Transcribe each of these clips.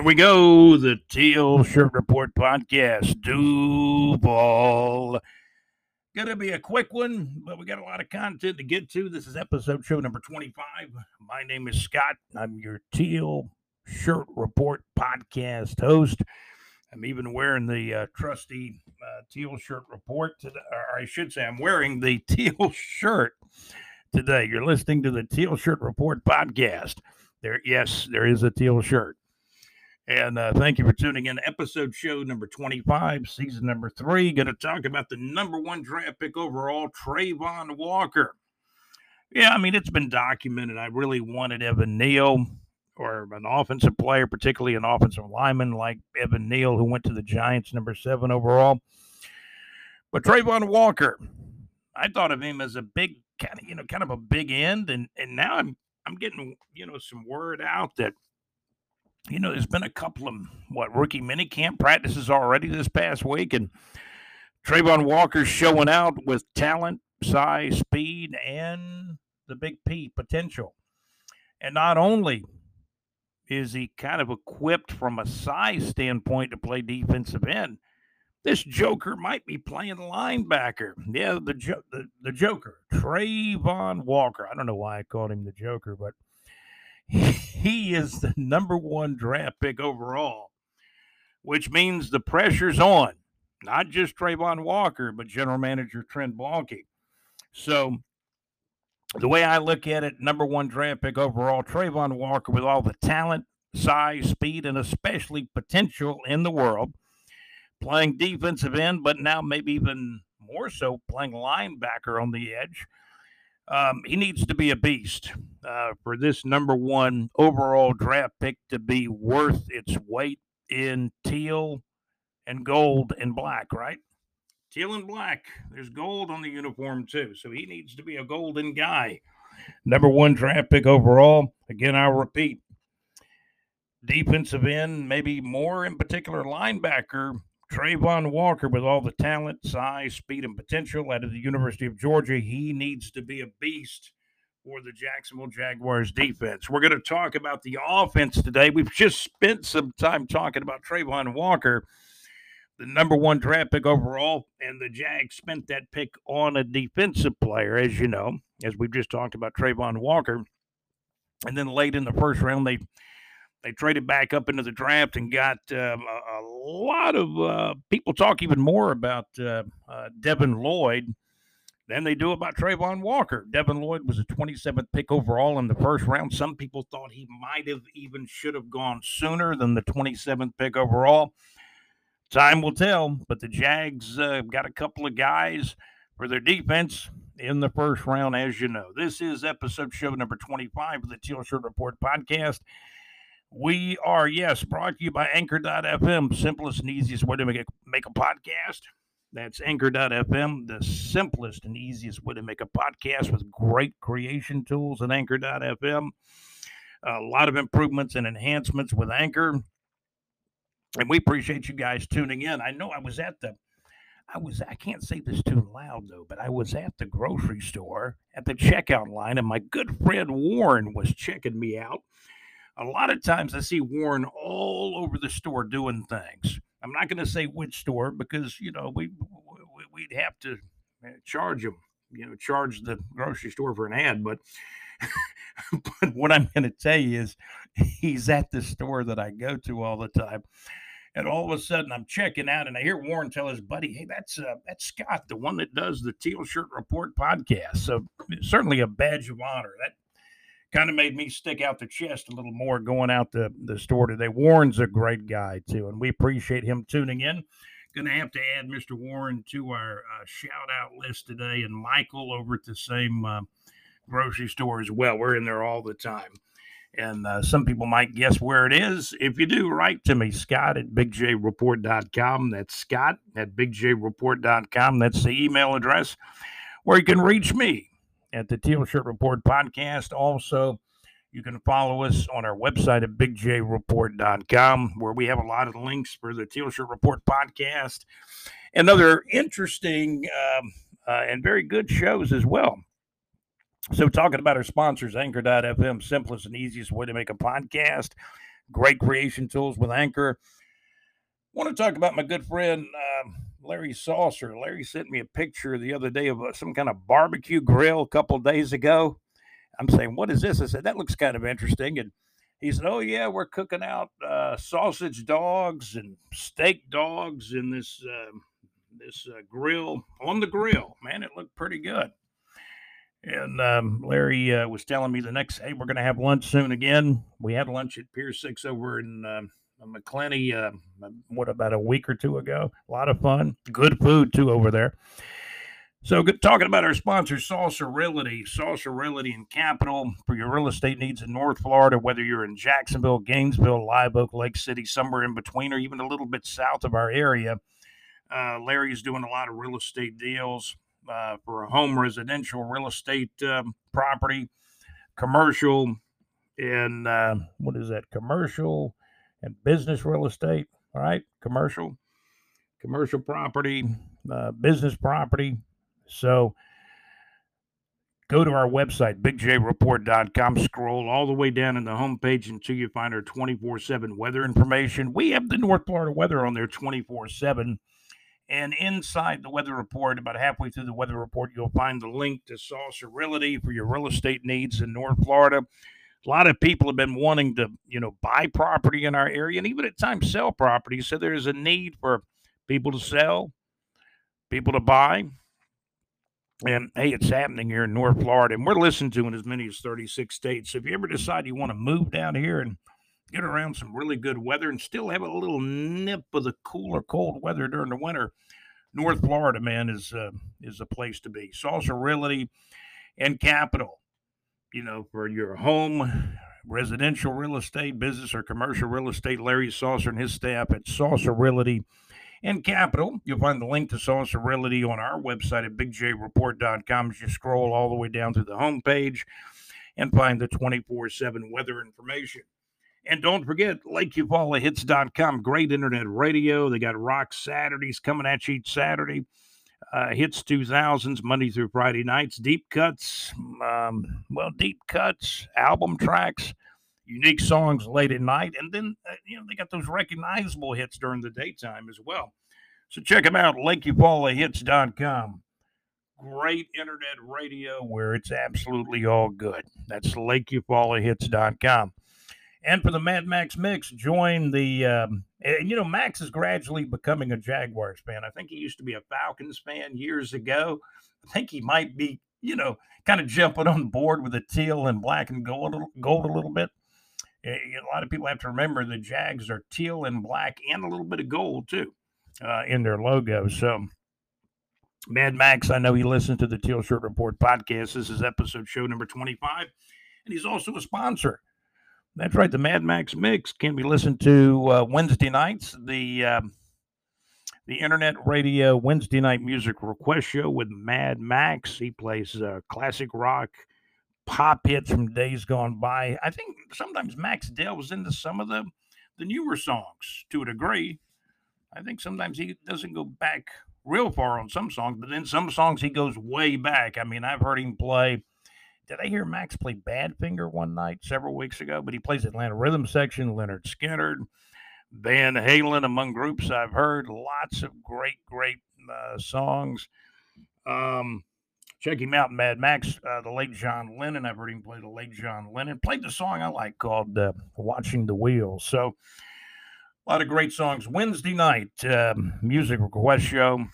Here we go. The Teal Shirt Report podcast. Duval. Gonna be a quick one, but we got a lot of content to get to. This is episode show number 25. My name is Scott. I'm your Teal Shirt Report podcast host. I'm even wearing the uh, trusty uh, Teal Shirt Report today, or I should say, I'm wearing the Teal shirt today. You're listening to the Teal Shirt Report podcast. There, yes, there is a teal shirt. And uh, thank you for tuning in. Episode show number 25, season number three. Going to talk about the number one draft pick overall, Travon Walker. Yeah, I mean, it's been documented. I really wanted Evan Neal or an offensive player, particularly an offensive lineman like Evan Neal, who went to the Giants, number seven overall. But Travon Walker, I thought of him as a big kind of, you know, kind of a big end, and and now I'm I'm getting, you know, some word out that, you know, there's been a couple of what rookie mini camp practices already this past week, and Travon Walker's showing out with talent, size, speed, and the big P potential. And not only is he kind of equipped from a size standpoint to play defensive end, this Joker might be playing linebacker. Yeah, the jo- the, the Joker, Travon Walker. I don't know why I called him the Joker, but he, is the number one draft pick overall, which means the pressure's on. Not just Travon Walker, but General Manager Trent Baalke. So the way I look at it, number one draft pick overall, Travon Walker with all the talent, size, speed, and especially potential in the world playing defensive end, but now maybe even more so playing linebacker on the edge. Um, he needs to be a beast uh, for this number one overall draft pick to be worth its weight in teal and gold and black, right? Teal and black. There's gold on the uniform too. So he needs to be a golden guy. Number one draft pick overall. Again, I'll repeat defensive end, maybe more in particular linebacker Travon Walker, with all the talent, size, speed, and potential out of the University of Georgia, he needs to be a beast for the Jacksonville Jaguars defense. We're going to talk about the offense today. We've just spent some time talking about Travon Walker, the number one draft pick overall, and the Jags spent that pick on a defensive player, as you know, as we've just talked about Travon Walker. And then late in the first round, they they traded back up into the draft and got um, a, a, lot of uh, people talk even more about uh, uh, Devin Lloyd than they do about Travon Walker. Devin Lloyd was a 27th pick overall in the first round. Some people thought he might have even should have gone sooner than the 27th pick overall. Time will tell, but the Jags uh, got a couple of guys for their defense in the first round, as you know. This is episode show number 25 of the Teal Shirt Report podcast. We are, yes, brought to you by Anchor.fm, simplest and easiest way to make a, make a podcast. That's Anchor.fm, the simplest and easiest way to make a podcast with great creation tools at Anchor.fm. A lot of improvements and enhancements with Anchor. And we appreciate you guys tuning in. I know I was at the I was I can't say this too loud though, but I was at the grocery store at the checkout line, and my good friend Warren was checking me out a lot of times I see Warren all over the store doing things. I'm not going to say which store because you know we, we we'd have to uh, charge him, you know, charge the grocery store for an ad. But but what I'm going to tell you is he's at the store that I go to all the time. And all of a sudden, I'm checking out, and I hear Warren tell his buddy, "Hey, that's uh, that's Scott, the one that does the Teal Shirt Report podcast." So certainly a badge of honor. That kind of made me stick out the chest a little more going out the, the store today. Warren's a great guy, too, and we appreciate him tuning in. Going to have to add Mr. Warren to our uh, shout out list today, and Michael over at the same uh, grocery store as well. We're in there all the time. And uh, some people might guess where it is. If you do, write to me, Scott at bigjreport.com. That's Scott at bigjreport.com. That's the email address where you can reach me at the Teal Shirt Report podcast. Also, you can follow us on our website at bigjreport.com, where we have a lot of links for the Teal Shirt Report podcast and other interesting um, uh, and very good shows as well. So, talking about our sponsors, Anchor.fm, simplest and easiest way to make a podcast. great creation tools with Anchor. want to talk about my good friend um, Larry Saucer. Larry sent me a picture the other day of uh, some kind of barbecue grill a couple days ago. I'm saying, what is this? I said, that looks kind of interesting. And he said, oh, yeah, we're cooking out uh, sausage dogs and steak dogs in this, uh, this uh, grill on the grill. Man, it looked pretty good. And um, Larry uh, was telling me the next, hey, we're going to have lunch soon again. We had lunch at Pier 6 over in uh, Macclenny, uh, what, about a week or two ago? A lot of fun. Good food, too, over there. So, good, talking about our sponsor, Realty, Saucer Realty and Capital for your real estate needs in North Florida, whether you're in Jacksonville, Gainesville, Live Oak, Lake City, somewhere in between, or even a little bit south of our area. Uh, Larry's doing a lot of real estate deals uh, for a home residential real estate um, property, commercial, and uh, what is that? Commercial and business real estate. All right, commercial, commercial property, uh, business property. So go to our website, bigjreport.com, scroll all the way down in the homepage until you find our 24 7 weather information. We have the North Florida weather on there 24 7. And inside the weather report, about halfway through the weather report, you'll find the link to Saucer Realty for your real estate needs in North Florida. A lot of people have been wanting to, you know, buy property in our area and even at times sell property. So there's a need for people to sell, people to buy. And hey, it's happening here in North Florida, and we're listened to in as many as 36 states. So if you ever decide you want to move down here and get around some really good weather and still have a little nip of the cooler, cold weather during the winter, North Florida, man, is uh, is a place to be. Saucer Realty and Capital, you know, for your home, residential real estate, business or commercial real estate. Larry Saucer and his staff at Saucer Realty and Capital. You'll find the link to Saucer Realty on our website at bigjreport.com as you scroll all the way down to the homepage and find the 24 7 weather information. And don't forget, LakeEufaulaHits.com, great internet radio. They got Rock Saturdays coming at you each Saturday. Uh, hits 2000s, Monday through Friday nights, deep cuts, um, well, deep cuts, album tracks, unique songs late at night. And then, uh, you know, they got those recognizable hits during the daytime as well. So check them out, LakeEufaulaHits.com. Great internet radio where it's absolutely all good. That's LakeEufaulaHits.com. And for the Mad Max mix, join the. Um, and you know, Max is gradually becoming a Jaguars fan. I think he used to be a Falcons fan years ago. I think he might be, you know, kind of jumping on board with the teal and black and gold, gold a little bit. Eh, a lot of people have to remember the Jags are teal and black and a little bit of gold too uh, in their logo. So, Mad Max, I know he listens to the Teal Shirt Report podcast. This is episode show number 25, and he's also a sponsor that's right. The Mad Max Mix can be listened to uh, Wednesday nights. The uh, the internet radio Wednesday night music request show with Mad Max. He plays uh, classic rock, pop hits from days gone by. I think sometimes Max delves into some of the the newer songs to a degree. I think sometimes he doesn't go back real far on some songs, but then some songs he goes way back. I mean, I've heard him play did I hear Max play Badfinger one night several weeks ago? But he plays Atlanta Rhythm Section, Lynyrd Skynyrd, Van Halen, among groups I've heard. Lots of great, great uh, songs. Um, check him out, Mad Max, uh, the late John Lennon. I've heard him play the late John Lennon. Played the song I like called uh, Watching the Wheels. So, a lot of great songs. Wednesday night uh, music request show.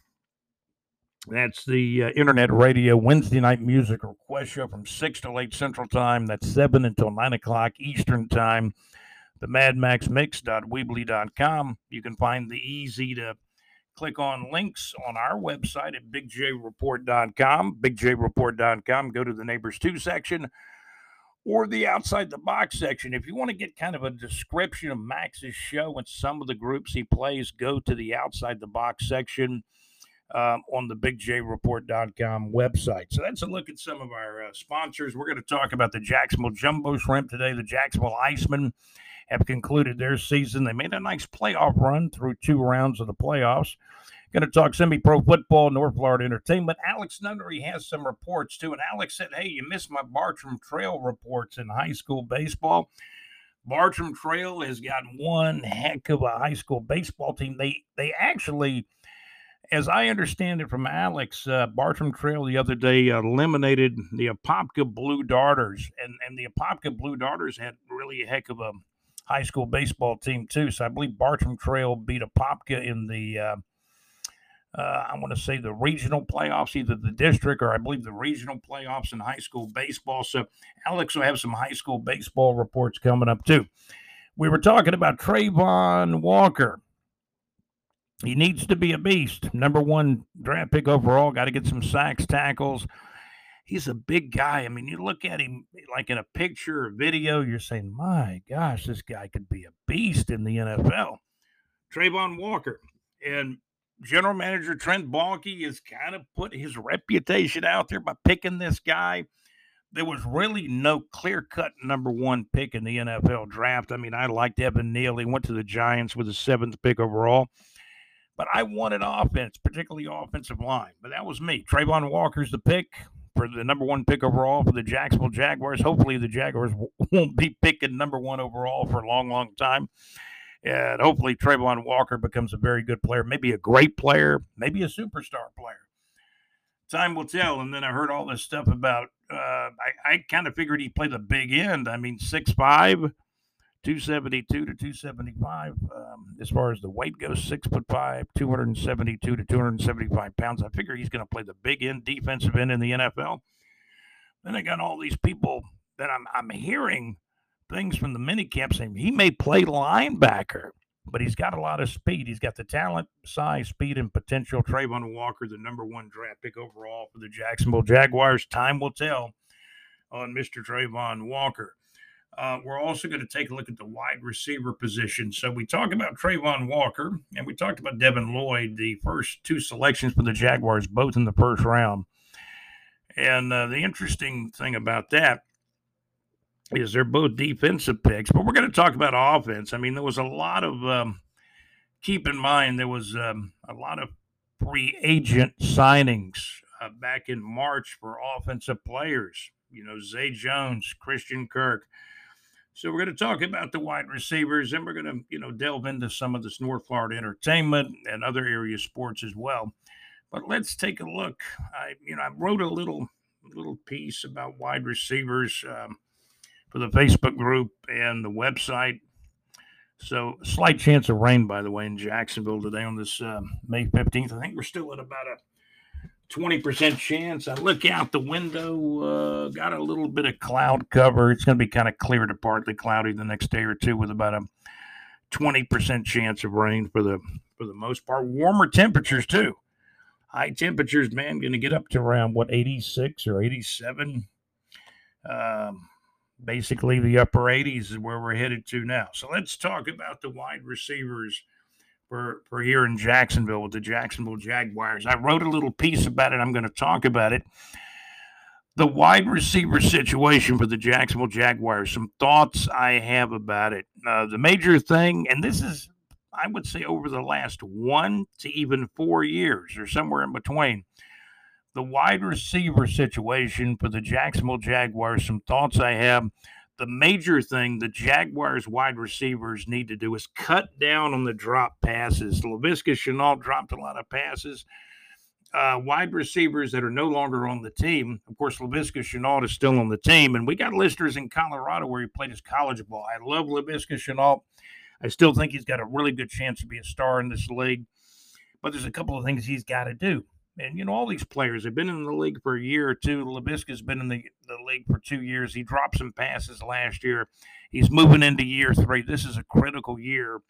That's the uh, Internet Radio Wednesday night music request show from 6 to 8 Central Time. That's 7 until 9 o'clock Eastern Time. The madmaxmix.weebly.com. You can find the easy to click on links on our website at bigjreport.com. Bigjreport.com. Go to the Neighbors 2 section or the Outside the Box section. If you want to get kind of a description of Max's show and some of the groups he plays, go to the Outside the Box section um, on the bigjreport.com website. So that's a look at some of our uh, sponsors. We're going to talk about the Jacksonville Jumbo Shrimp today. The Jacksonville Icemen have concluded their season. They made a nice playoff run through two rounds of the playoffs. Going to talk semi pro football, North Florida entertainment. Alex Nunnery has some reports too. And Alex said, Hey, you missed my Bartram Trail reports in high school baseball. Bartram Trail has got one heck of a high school baseball team. They they actually, as I understand it from Alex, uh, Bartram Trail the other day eliminated the Apopka Blue Darters, and and the Apopka Blue Darters had really a heck of a high school baseball team too. So I believe Bartram Trail beat Apopka in the. Uh, uh, I want to say the regional playoffs, either the district or I believe the regional playoffs in high school baseball. So Alex will have some high school baseball reports coming up too. We were talking about Travon Walker. He needs to be a beast. Number one draft pick overall. Got to get some sacks, tackles. He's a big guy. I mean, you look at him like in a picture or video, you're saying, my gosh, this guy could be a beast in the NFL. Travon Walker. And general manager Trent Baalke has kind of put his reputation out there by picking this guy. There was really no clear cut number one pick in the NFL draft. I mean, I liked Evan Neal. He went to the Giants with the seventh pick overall. But I wanted offense, particularly offensive line. But that was me. Travon Walker's the pick for the number one pick overall for the Jacksonville Jaguars. Hopefully, the Jaguars won't be picking number one overall for a long, long time. And hopefully, Travon Walker becomes a very good player, maybe a great player, maybe a superstar player. Time will tell. And then I heard all this stuff about, uh, I, I kind of figured he played the big end. I mean, 6'5, 272 to 275. Um, as far as the weight goes, six foot five, 272 to 275 pounds. I figure he's going to play the big end, defensive end in the NFL. Then I got all these people that I'm, I'm hearing things from the mini camp saying he may play linebacker, but he's got a lot of speed. He's got the talent, size, speed, and potential. Travon Walker, the number one draft pick overall for the Jacksonville Jaguars. Time will tell on Mr. Travon Walker. Uh, we're also going to take a look at the wide receiver position. So we talked about Travon Walker and we talked about Devin Lloyd, the first two selections for the Jaguars, both in the first round. And uh, the interesting thing about that is they're both defensive picks, but we're going to talk about offense. I mean, there was a lot of um, keep in mind there was um, a lot of free agent signings uh, back in March for offensive players. You know, Zay Jones, Christian Kirk. So we're going to talk about the wide receivers, and we're going to you know delve into some of this North Florida entertainment and other area sports as well. But let's take a look. I you know I wrote a little little piece about wide receivers. Um, for the Facebook group and the website. So, slight chance of rain, by the way, in Jacksonville today on this uh, May 15th. I think we're still at about a 20% chance. I look out the window, uh, got a little bit of cloud cover. It's going to be kind of clear to partly cloudy the next day or two with about a 20% chance of rain for the for the most part. Warmer temperatures too. High temperatures, man, going to get up to around what 86 or 87. Um, basically the upper 80s is where we're headed to now. So let's talk about the wide receivers for, for here in Jacksonville with the Jacksonville Jaguars. I wrote a little piece about it. I'm going to talk about it. The wide receiver situation for the Jacksonville Jaguars, some thoughts I have about it. Uh, the major thing, and this is, I would say, over the last one to even four years or somewhere in between the wide receiver situation for the Jacksonville Jaguars, some thoughts I have. The major thing the Jaguars wide receivers need to do is cut down on the drop passes. Laviska Shenault dropped a lot of passes. Uh, wide receivers that are no longer on the team. Of course, Laviska Shenault is still on the team, and we got listeners in Colorado where he played his college ball. I love Laviska Shenault. I still think he's got a really good chance to be a star in this league, but there's a couple of things he's got to do and you know all these players have been in the league for a year or two. Laviska's been in the, the league for two years. He dropped some passes last year. He's moving into year three. This is a critical year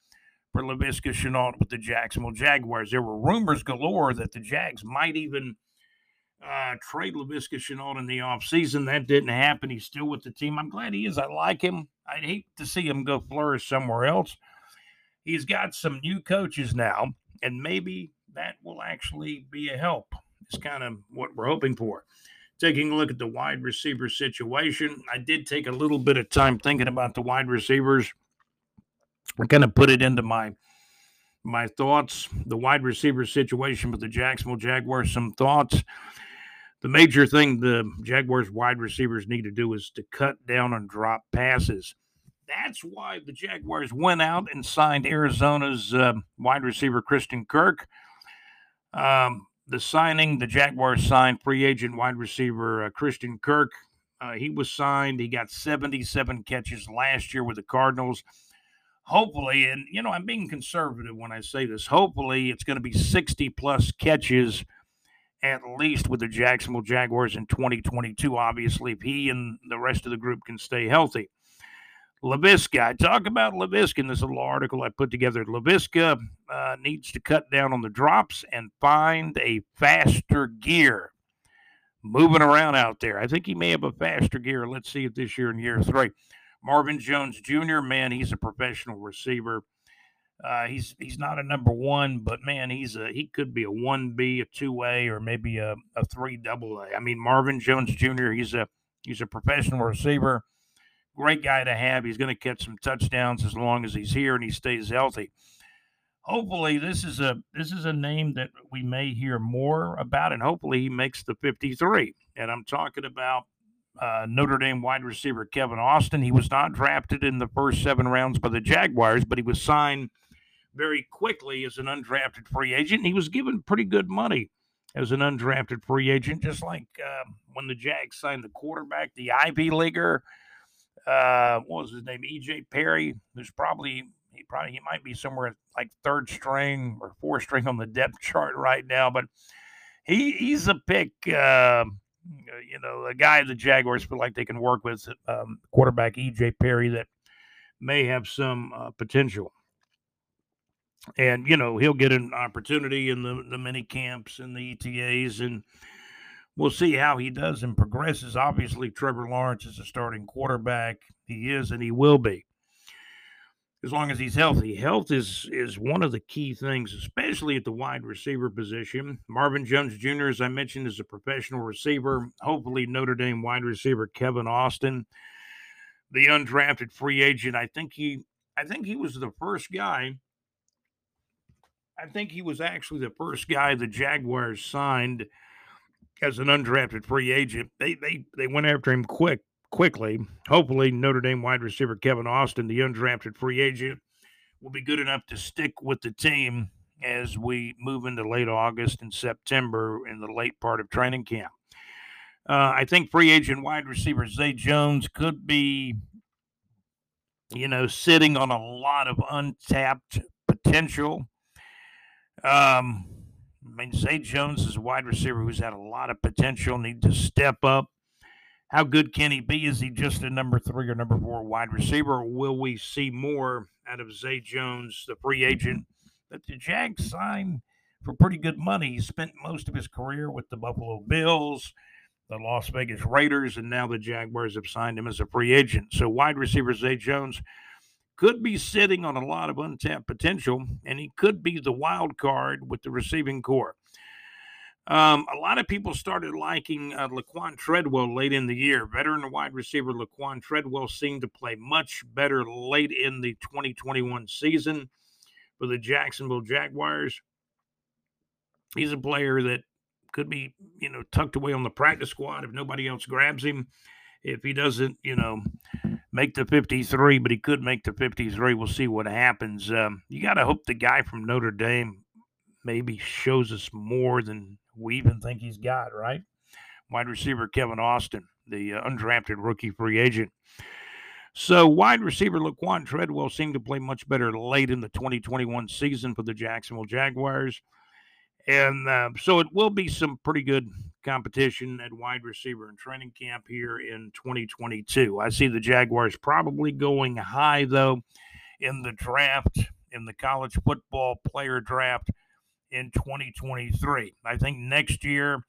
for Laviska Shenault with the Jacksonville Jaguars. There were rumors galore that the Jags might even uh, trade Laviska Shenault in the offseason. That didn't happen. He's still with the team. I'm glad he is. I like him. I'd hate to see him go flourish somewhere else. He's got some new coaches now, and maybe that will actually be a help. It's kind of what we're hoping for. Taking a look at the wide receiver situation, I did take a little bit of time thinking about the wide receivers. I kind of put it into my my thoughts. The wide receiver situation with the Jacksonville Jaguars, some thoughts. The major thing the Jaguars wide receivers need to do is to cut down on drop passes. That's why the Jaguars went out and signed Arizona's uh, wide receiver Christian Kirk. Um, the signing, the Jaguars signed free agent wide receiver uh, Christian Kirk. Uh, he was signed. He got 77 catches last year with the Cardinals. Hopefully, and you know, I'm being conservative when I say this. Hopefully, it's going to be 60 plus catches at least with the Jacksonville Jaguars in 2022. Obviously, if he and the rest of the group can stay healthy. Laviska. I talk about Laviska in this little article I put together. Laviska uh, needs to cut down on the drops and find a faster gear. Moving around out there. I think he may have a faster gear. Let's see it this year in year three. Marvin Jones Jr., man, he's a professional receiver. Uh, he's he's not a number one, but man, he's a he could be a one B, a two A, or maybe a, a three double A. I mean, Marvin Jones Jr. He's a he's a professional receiver great guy to have. He's going to catch some touchdowns as long as he's here and he stays healthy. Hopefully, this is a this is a name that we may hear more about, and hopefully, he makes the 53. And I'm talking about uh, Notre Dame wide receiver Kevin Austin. He was not drafted in the first seven rounds by the Jaguars, but he was signed very quickly as an undrafted free agent. He was given pretty good money as an undrafted free agent, just like uh, when the Jags signed the quarterback, the Ivy Leaguer uh, what was his name? EJ Perry. who's probably he probably he might be somewhere like third string or fourth string on the depth chart right now, but he he's a pick. Uh, you know, a guy the Jaguars feel like they can work with, um, quarterback EJ Perry, that may have some uh, potential. And you know, he'll get an opportunity in the the mini camps and the OTAs and we'll see how he does and progresses. Obviously, Trevor Lawrence is a starting quarterback. He is, and he will be as long as he's healthy. Health is is one of the key things, especially at the wide receiver position. Marvin Jones Jr., as I mentioned, is a professional receiver. Hopefully, Notre Dame wide receiver Kevin Austin, the undrafted free agent. I think he, I think he was the first guy. I think he was actually the first guy the Jaguars signed as an undrafted free agent. They they they went after him quick quickly. Hopefully, Notre Dame wide receiver Kevin Austin, the undrafted free agent, will be good enough to stick with the team as we move into late August and September in the late part of training camp. Uh, I think free agent wide receiver Zay Jones could be, you know, sitting on a lot of untapped potential. Um, I mean, Zay Jones is a wide receiver who's had a lot of potential, need to step up. How good can he be? Is he just a number three or number four wide receiver? Will we see more out of Zay Jones, the free agent that the Jags signed for pretty good money? He spent most of his career with the Buffalo Bills, the Las Vegas Raiders, and now the Jaguars have signed him as a free agent. So, wide receiver Zay Jones could be sitting on a lot of untapped potential, and he could be the wild card with the receiving core. Um, a lot of people started liking uh, Laquan Treadwell late in the year. Veteran wide receiver Laquan Treadwell seemed to play much better late in the 2021 season for the Jacksonville Jaguars. He's a player that could be, you know, tucked away on the practice squad if nobody else grabs him. If he doesn't, you know, make the 53, but he could make the 53. We'll see what happens. Um, you got to hope the guy from Notre Dame maybe shows us more than we even think he's got, right? Wide receiver Kevin Austin, the uh, undrafted rookie free agent. So, wide receiver Laquan Treadwell seemed to play much better late in the 2021 season for the Jacksonville Jaguars. And uh, so it will be some pretty good competition at wide receiver in training camp here in 2022. I see the Jaguars probably going high, though, in the draft, in the college football player draft in 2023. I think next year,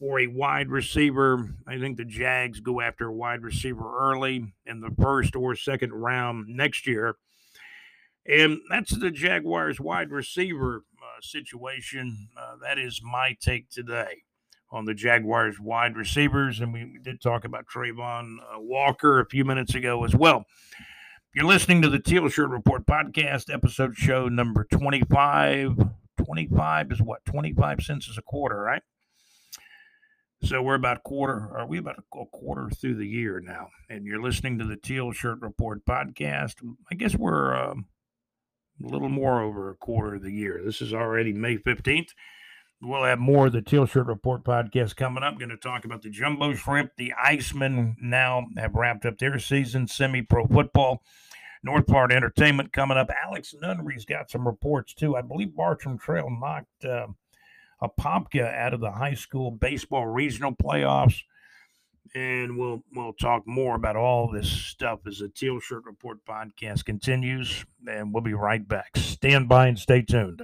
for a wide receiver, I think the Jags go after a wide receiver early in the first or second round next year. And that's the Jaguars wide receiver situation. Uh, that is my take today on the Jaguars wide receivers. And we did talk about Travon uh, Walker a few minutes ago as well. You're listening to the Teal Shirt Report podcast, episode show number 25. 25 is what? 25 cents is a quarter, right? So we're about quarter, are we about a quarter through the year now? And you're listening to the Teal Shirt Report podcast. I guess we're um, a little more over a quarter of the year. This is already May 15th. We'll have more of the Teal Shirt Report podcast coming up. Going to talk about the Jumbo Shrimp. The Icemen now have wrapped up their season, semi pro football. North Florida Entertainment coming up. Alex Nunnery's got some reports too. I believe Bartram Trail knocked. Uh, Apopka out of the high school baseball regional playoffs. And we'll we'll talk more about all this stuff as the Teal Shirt Report podcast continues. And we'll be right back. Stand by and stay tuned.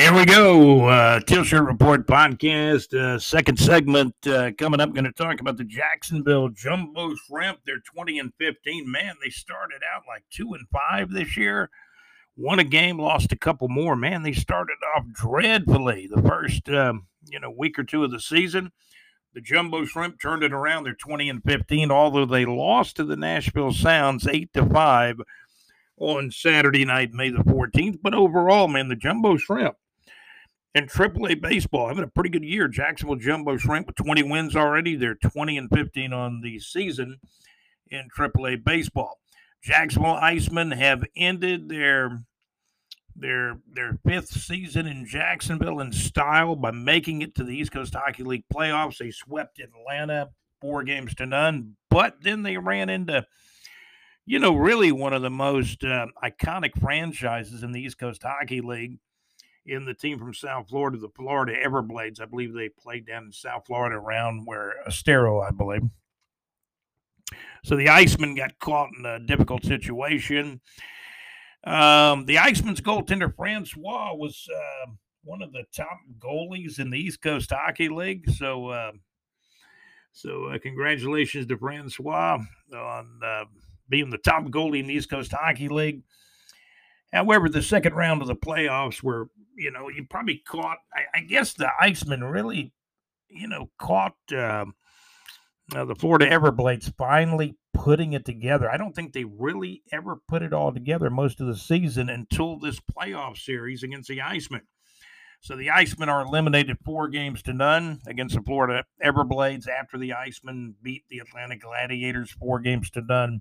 Here we go. Uh, Teal Shirt Report podcast, uh, second segment uh, coming up. Going to talk about the Jacksonville Jumbo Shrimp. They're 20 and 15. Man, they started out like two and five this year. Won a game, lost a couple more. Man, they started off dreadfully the first um, you know week or two of the season. The Jumbo Shrimp turned it around. They're 20 and 15, although they lost to the Nashville Sounds eight to five on Saturday night, May the 14th. But overall, man, the Jumbo Shrimp in AAA baseball, having a pretty good year. Jacksonville Jumbo Shrimp with 20 wins already. They're 20 and 15 on the season in AAA baseball. Jacksonville Icemen have ended their their their fifth season in Jacksonville in style by making it to the East Coast Hockey League playoffs. They swept Atlanta four games to none, but then they ran into you know really one of the most uh, iconic franchises in the East Coast Hockey League in the team from South Florida, the Florida Everblades. I believe they played down in South Florida around where Estero, I believe. So the Iceman got caught in a difficult situation. Um, the Iceman's goaltender Francois was uh, one of the top goalies in the East Coast Hockey League. So, uh, so uh, congratulations to Francois on uh, being the top goalie in the East Coast Hockey League. However, the second round of the playoffs were you know, you probably caught. I, I guess the Iceman really, you know, caught uh, the Florida Everblades finally putting it together. I don't think they really ever put it all together most of the season until this playoff series against the Iceman. So the Icemen are eliminated four games to none against the Florida Everblades after the Icemen beat the Atlanta Gladiators four games to none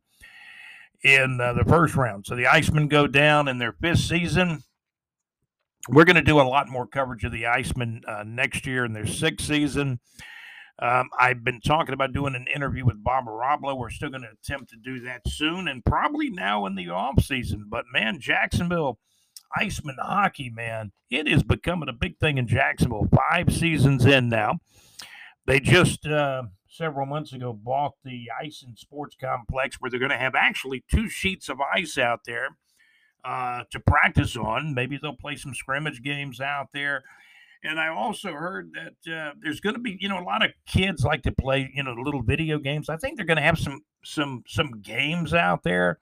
in uh, the first round. So the Icemen go down in their fifth season we're going to do a lot more coverage of the Icemen uh, next year in their sixth season. Um, I've been talking about doing an interview with Bob Ohrablo. We're still going to attempt to do that soon and probably now in the off season. But man, Jacksonville Iceman hockey, man, it is becoming a big thing in Jacksonville. Five seasons in now. They just uh, several months ago bought the Ice and Sports Complex where they're going to have actually two sheets of ice out there uh, to practice on. Maybe they'll play some scrimmage games out there. And I also heard that uh, there's going to be, you know, a lot of kids like to play, you know, little video games. I think they're going to have some some some games out there.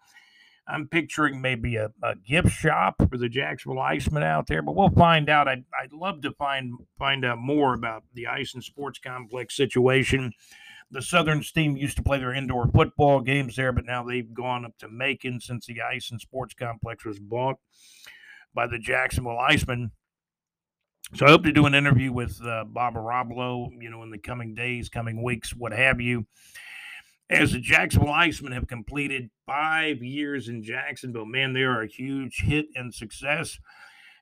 I'm picturing maybe a, a gift shop for the Jacksonville Iceman out there, but we'll find out. I'd, I'd love to find find out more about the ice and sports complex situation the Southern Steam used to play their indoor football games there, but now they've gone up to Macon since the Ice and Sports Complex was bought by the Jacksonville Icemen. So I hope to do an interview with uh, Bob Ohrablo, you know, in the coming days, coming weeks, what have you. As the Jacksonville Icemen have completed five years in Jacksonville, man, they are a huge hit and success.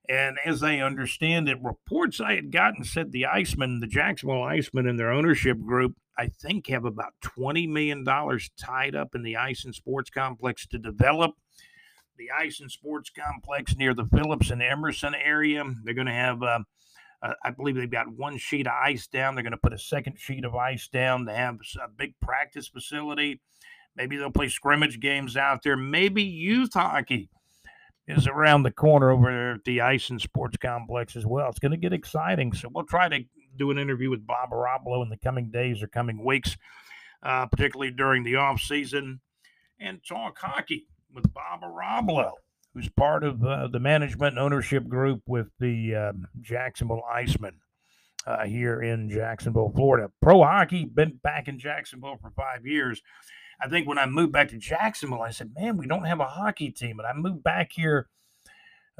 And as I understand it, reports I had gotten said the Icemen, the Jacksonville Icemen, and their ownership group, I think, have about $20 million tied up in the Ice and Sports Complex to develop the Ice and Sports Complex near the Phillips and Emerson area. They're going to have, uh, uh, I believe they've got one sheet of ice down. They're going to put a second sheet of ice down. They have a big practice facility. Maybe they'll play scrimmage games out there. Maybe youth hockey is around the corner over there at the Ice and Sports Complex as well. It's going to get exciting. So we'll try to do an interview with Bob Ohrablo in the coming days or coming weeks, uh, particularly during the off season, and talk hockey with Bob Ohrablo, who's part of uh, the management and ownership group with the um, Jacksonville Icemen. uh, here in Jacksonville, Florida. Pro hockey, been back in Jacksonville for five years. I think when I moved back to Jacksonville, I said, man, we don't have a hockey team. And I moved back here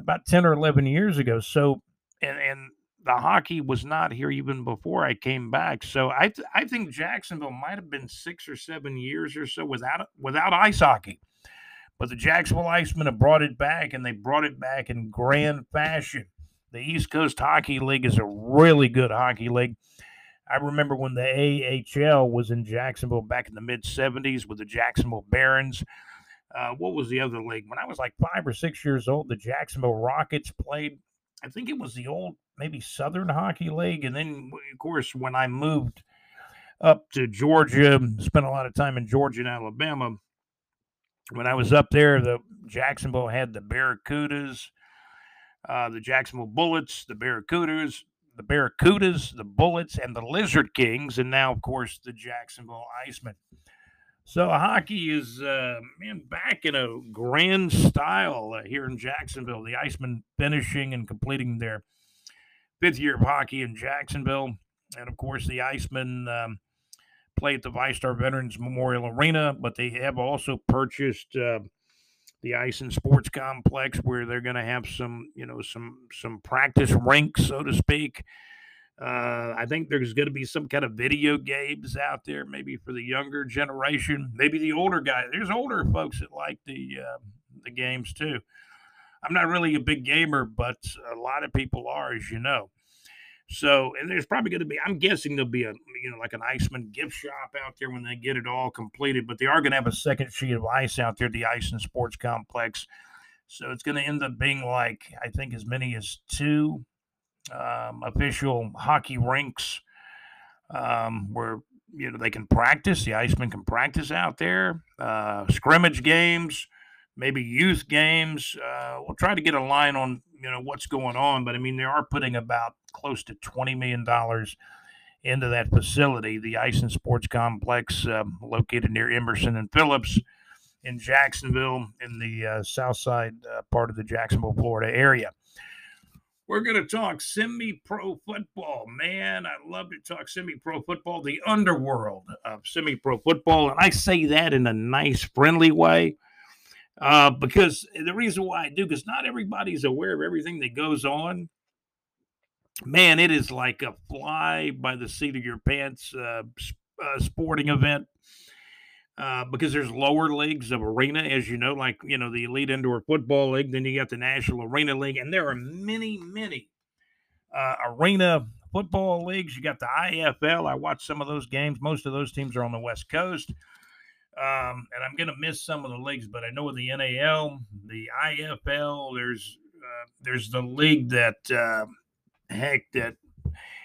about 10 or 11 years ago. So, and, and the hockey was not here even before I came back. So I, th- I think Jacksonville might have been six or seven years or so without, without ice hockey. But the Jacksonville Icemen have brought it back, and they brought it back in grand fashion. The East Coast Hockey League is a really good hockey league. I remember when the AHL was in Jacksonville back in the mid 70s with the Jacksonville Barons. Uh, what was the other league? When I was like five or six years old, the Jacksonville Rockets played. I think it was the old, maybe Southern Hockey League. And then, of course, when I moved up to Georgia, spent a lot of time in Georgia and Alabama. When I was up there, the Jacksonville had the Barracudas, uh, the Jacksonville Bullets, the Barracudas, the Barracudas, the Bullets, and the Lizard Kings, and now, of course, the Jacksonville Icemen. So hockey is uh, man back in a grand style uh, here in Jacksonville. The Icemen finishing and completing their fifth year of hockey in Jacksonville, and of course the Icemen um, play at the VyStar Veterans Memorial Arena, but they have also purchased uh, the Ice and Sports Complex, where they're going to have some, you know, some some practice rinks, so to speak. Uh, I think there's going to be some kind of video games out there, maybe for the younger generation, maybe the older guys. There's older folks that like the uh, the games too. I'm not really a big gamer, but a lot of people are, as you know. So, and there's probably going to be, I'm guessing there'll be a, you know, like an Iceman gift shop out there when they get it all completed, but they are going to have a second sheet of ice out there, the Ice and Sports Complex. So it's going to end up being like, I think, as many as two um, official hockey rinks um, where, you know, they can practice. The Icemen can practice out there, uh, scrimmage games, maybe youth games. Uh, we'll try to get a line on, you know, what's going on, but I mean, they are putting about close to $20 million into that facility, the Ice and Sports Complex, uh, located near Emerson and Phillips in Jacksonville, in the uh, south side uh, part of the Jacksonville, Florida area. We're going to talk semi pro football. Man, I love to talk semi pro football, the underworld of semi pro football. And I say that in a nice, friendly way. Uh, because the reason why I do, because not everybody's aware of everything that goes on man, it is like a fly by the seat of your pants uh, uh, sporting event. Uh, because there's lower leagues of arena, as you know, like you know the Elite Indoor Football League. Then you got the National Arena League, and there are many, many uh, arena football leagues. You got the IFL. I watch some of those games. Most of those teams are on the West Coast. Um, and I'm going to miss some of the leagues, but I know the NAL, the IFL. There's uh, there's the league that uh, heck that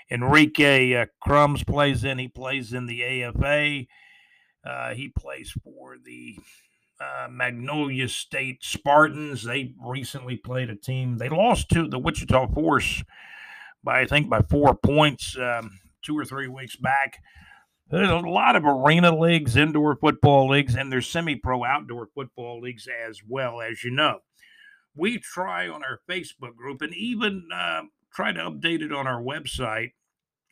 Enrique uh, Crumbs plays in. He plays in the AFA. Uh, he plays for the uh, Magnolia State Spartans. They recently played a team. They lost to the Wichita Force by I think by four points um, two or three weeks back. There's a lot of arena leagues, indoor football leagues, and there's semi-pro outdoor football leagues as well, as you know. We try on our Facebook group and even uh, try to update it on our website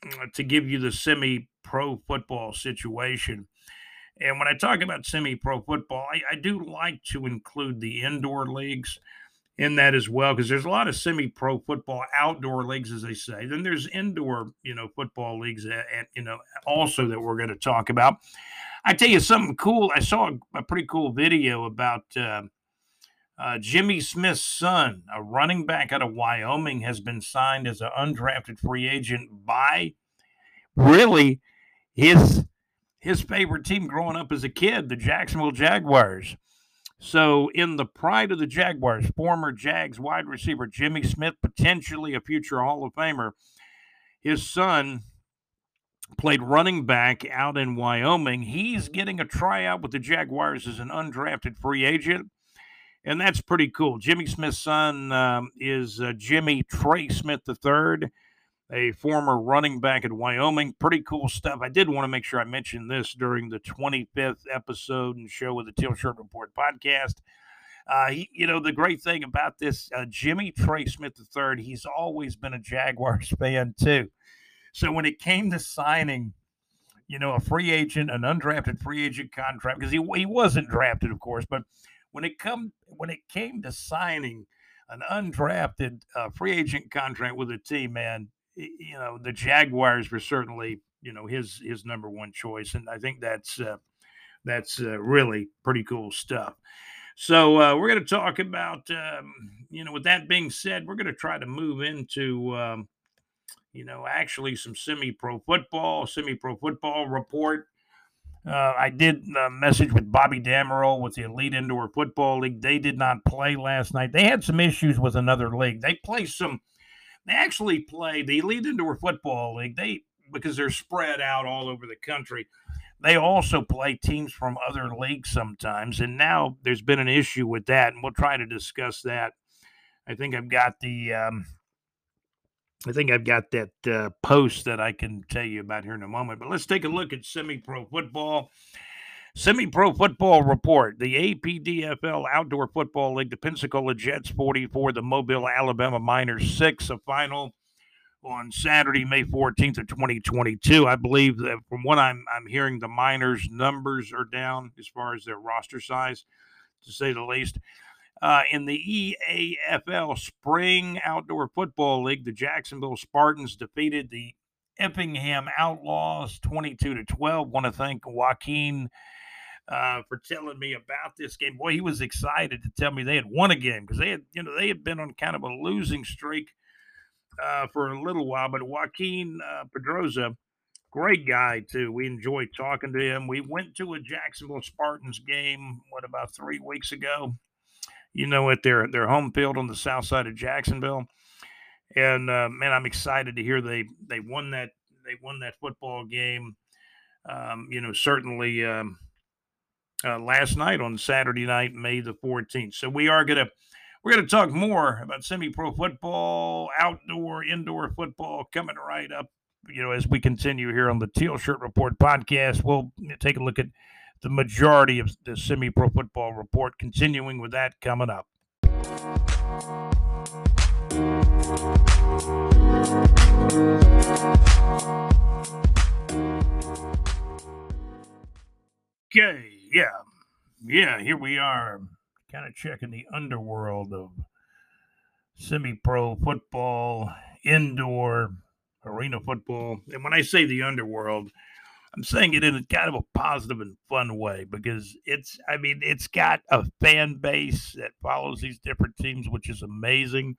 uh, to give you the semi pro football situation. And when I talk about semi pro football, I, I, do like to include the indoor leagues in that as well, because there's a lot of semi pro football outdoor leagues, as they say. Then there's indoor, you know, football leagues, and, you know, also that we're going to talk about. I tell you something cool. I saw a, a pretty cool video about uh, uh, Jimmy Smith's son, a running back out of Wyoming, has been signed as an undrafted free agent by really his his favorite team growing up as a kid, the Jacksonville Jaguars. So, in the pride of the Jaguars, former Jags wide receiver Jimmy Smith, potentially a future Hall of Famer, his son played running back out in Wyoming. He's getting a tryout with the Jaguars as an undrafted free agent and that's pretty cool. Jimmy Smith's son um, is uh, Jimmy Trey Smith III, a former running back at Wyoming. Pretty cool stuff. I did want to make sure I mentioned this during the 25th episode and show of the Teal Shirt Report podcast. Uh, he, you know, the great thing about this, uh, Jimmy Trey Smith III, he's always been a Jaguars fan too. So when it came to signing, you know, a free agent, an undrafted free agent contract, because he he wasn't drafted, of course, but when it come when it came to signing an undrafted uh, free agent contract with a team, man, you know, the Jaguars were certainly you know his his number one choice, and I think that's uh, that's uh, really pretty cool stuff. So uh, we're going to talk about, um, you know, with that being said, we're going to try to move into, um, you know, actually some semi-pro football, semi-pro football report. Uh, I did a message with Bobby Damerol with the Elite Indoor Football League. They did not play last night. They had some issues with another league. They play some. They actually play the Elite Indoor Football League. They because they're spread out all over the country. They also play teams from other leagues sometimes, and now there's been an issue with that, and we'll try to discuss that. I think I've got the. Um, I think I've got that uh, post that I can tell you about here in a moment. But let's take a look at semi-pro football. Semi-pro football report: The APDFL Outdoor Football League, the Pensacola Jets 44, the Mobile Alabama Miners 6, a final on Saturday, May 14th of 2022. I believe that from what I'm I'm hearing, the Miners' numbers are down as far as their roster size, to say the least. Uh, in the EAFL Spring Outdoor Football League, the Jacksonville Spartans defeated the Effingham Outlaws 22 to 12. Want to thank Joaquin uh, for telling me about this game. Boy, he was excited to tell me they had won a game because they had, you know, they had been on kind of a losing streak uh, for a little while, but Joaquin uh, Pedroza, great guy too. We enjoyed talking to him. We went to a Jacksonville Spartans game, what about three weeks ago? You know, at their their home field on the south side of Jacksonville. And uh, man, I'm excited to hear they they won that they won that football game. Um, you know, certainly um, uh, last night on Saturday night, May the 14th. So we are going to we're going to talk more about semi pro football, outdoor, indoor football coming right up. You know, as we continue here on the Teal Shirt Report podcast, we'll take a look at the majority of the semi pro football report, continuing with that coming up. Okay, yeah, yeah, here we are kind of checking the underworld of semi pro football, indoor arena football. And when I say the underworld, I'm saying it in a kind of a positive and fun way because it's, I mean, it's got a fan base that follows these different teams, which is amazing.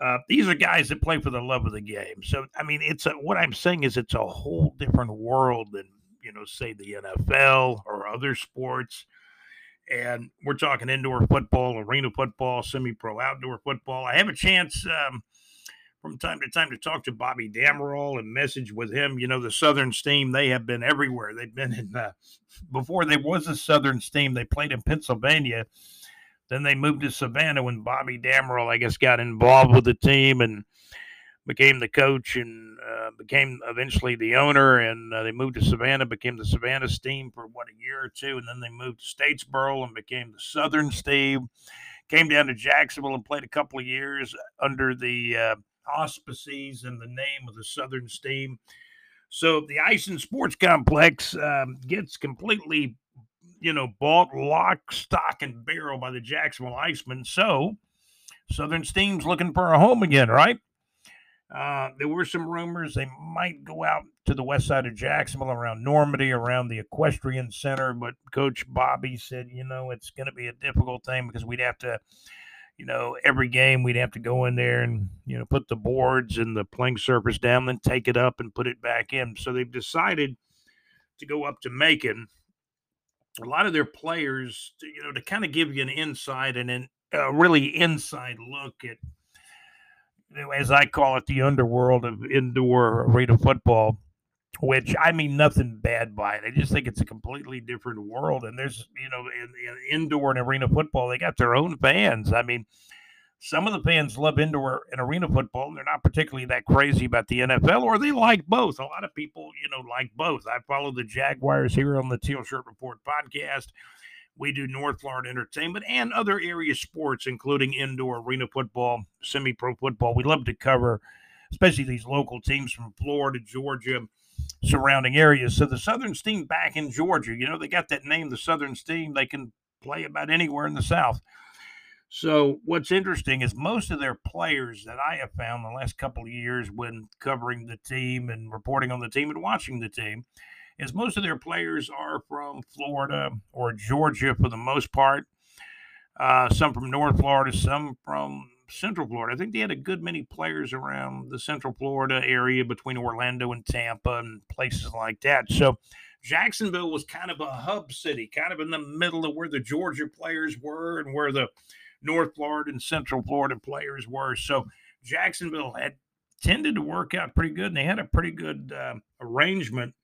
Uh, these are guys that play for the love of the game. So, I mean, it's a, what I'm saying is it's a whole different world than, you know, say the NFL or other sports and we're talking indoor football, arena football, semi-pro outdoor football. I have a chance um, from time to time to talk to Bobby Damerol and message with him. You know, the Southern Steam they have been everywhere. They've been in uh, before there was a Southern Steam. They played in Pennsylvania. Then they moved to Savannah when Bobby Damerol, I guess, got involved with the team and became the coach and uh, became eventually the owner. And uh, they moved to Savannah, became the Savannah Steam for what a year or two, and then they moved to Statesboro and became the Southern Steam. Came down to Jacksonville and played a couple of years under the uh, auspices and the name of the Southern Steam. So the Ice and Sports Complex um, gets completely, you know, bought lock, stock, and barrel by the Jacksonville Icemen. So Southern Steam's looking for a home again, right? Uh, there were some rumors they might go out to the west side of Jacksonville around Normandy, around the Equestrian Center. But Coach Bobby said, you know, it's going to be a difficult thing because we'd have to, you know, every game we'd have to go in there and, you know, put the boards and the playing surface down, then take it up and put it back in. So they've decided to go up to Macon. A lot of their players, you know, to kind of give you an insight and a uh, really inside look at as I call it, the underworld of indoor arena football, which I mean nothing bad by it. I just think it's a completely different world. And there's, you know, in, in indoor and arena football, they got their own fans. I mean, some of the fans love indoor and arena football, and they're not particularly that crazy about the NFL, or they like both. A lot of people, you know, like both. I follow the Jaguars here on the Teal Shirt Report podcast. We do North Florida entertainment and other area sports, including indoor arena football, semi pro football. We love to cover especially these local teams from Florida, Georgia, surrounding areas. So the Southern Steam back in Georgia, you know, they got that name, the Southern Steam. They can play about anywhere in the South. So what's interesting is most of their players that I have found the last couple of years when covering the team and reporting on the team and watching the team is most of their players are from Florida or Georgia for the most part. Uh, some from North Florida, some from Central Florida. I think they had a good many players around the Central Florida area between Orlando and Tampa and places like that. So Jacksonville was kind of a hub city, kind of in the middle of where the Georgia players were and where the North Florida and Central Florida players were. So Jacksonville had tended to work out pretty good, and they had a pretty good uh, arrangement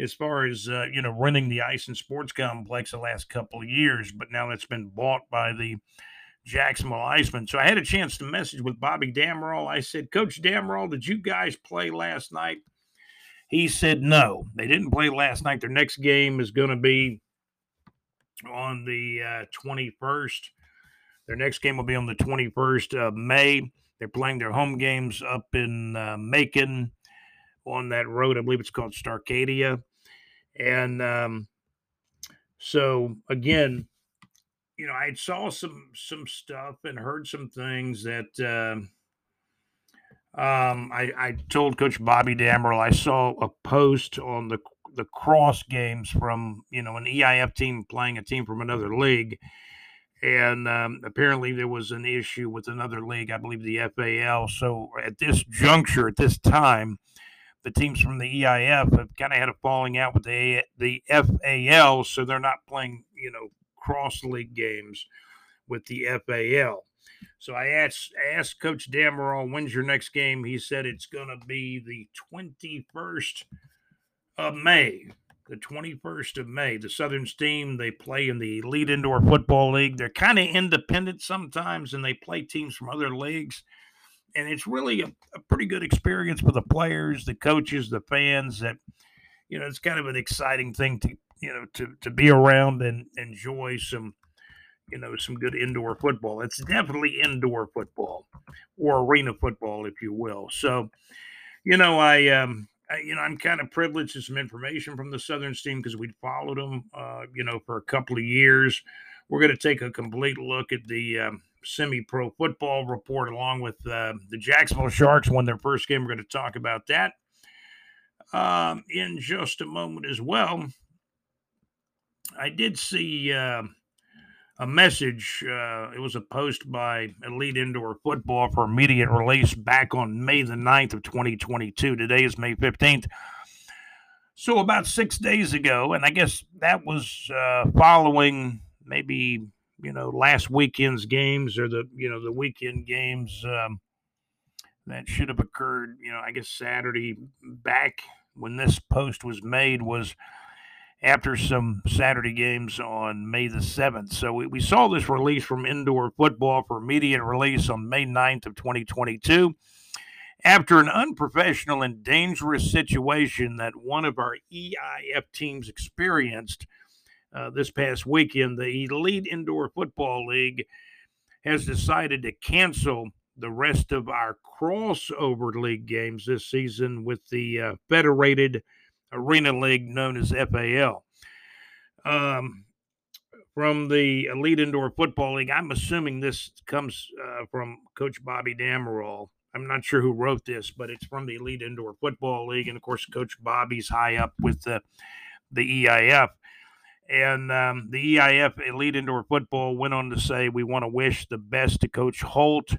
as far as uh, you know running the ice and sports complex the last couple of years. But now that's been bought by the Jacksonville Icemen. So I had a chance to message with Bobby Damerol. I said, Coach Damerol, did you guys play last night? He said no, they didn't play last night. Their next game is going to be on the uh, 21st. Their next game will be on the 21st of May. They're playing their home games up in uh, Macon on that road. I believe it's called Starcadia. And um, so, again, you know, I saw some some stuff and heard some things that uh, um, I, I told Coach Bobby Damerol. I saw a post on the the cross games from you know an EIF team playing a team from another league, and um, apparently there was an issue with another league, I believe the FAL. So at this juncture, at this time, the teams from the EIF have kind of had a falling out with the the FAL, so they're not playing, you know, cross league games with the FAL. So I asked asked Coach Damerol, when's your next game? He said it's going to be the 21st of May the 21st of May. The Southern Steam, they play in the Elite Indoor Football League. They're kind of independent sometimes and they play teams from other leagues. And it's really a, a, pretty good experience for the players, the coaches, the fans that, you know, it's kind of an exciting thing to, you know, to, to be around and enjoy some, you know, some good indoor football. It's definitely indoor football or arena football, if you will. So, you know, I, um, I, you know, I'm kind of privileged to some information from the Southern Steam because we followed them, uh, you know, for a couple of years. We're going to take a complete look at the um, semi-pro football report along with uh, the Jacksonville Sharks won their first game. We're going to talk about that um, in just a moment as well. I did see. Uh, a message. Uh, it was a post by Elite Indoor Football for immediate release back on May the 9th of 2022. Today is May 15th. So about six days ago, and I guess that was uh, following maybe you know last weekend's games or the you know the weekend games um, that should have occurred. You know, I guess Saturday back when this post was made was after some Saturday games on May the 7th. So we, we saw this release from Indoor Football for immediate release on May 9th of 2022. After an unprofessional and dangerous situation that one of our EIF teams experienced uh, this past weekend, the Elite Indoor Football League has decided to cancel the rest of our crossover league games this season with the uh, Federated – arena league known as FAL. Um, from the Elite Indoor Football League, I'm assuming this comes uh, from Coach Bobby Damerol. I'm not sure who wrote this, but it's from the Elite Indoor Football League, and of course, Coach Bobby's high up with the the EIF. And um, the EIF Elite Indoor Football went on to say, "We want to wish the best to Coach Holt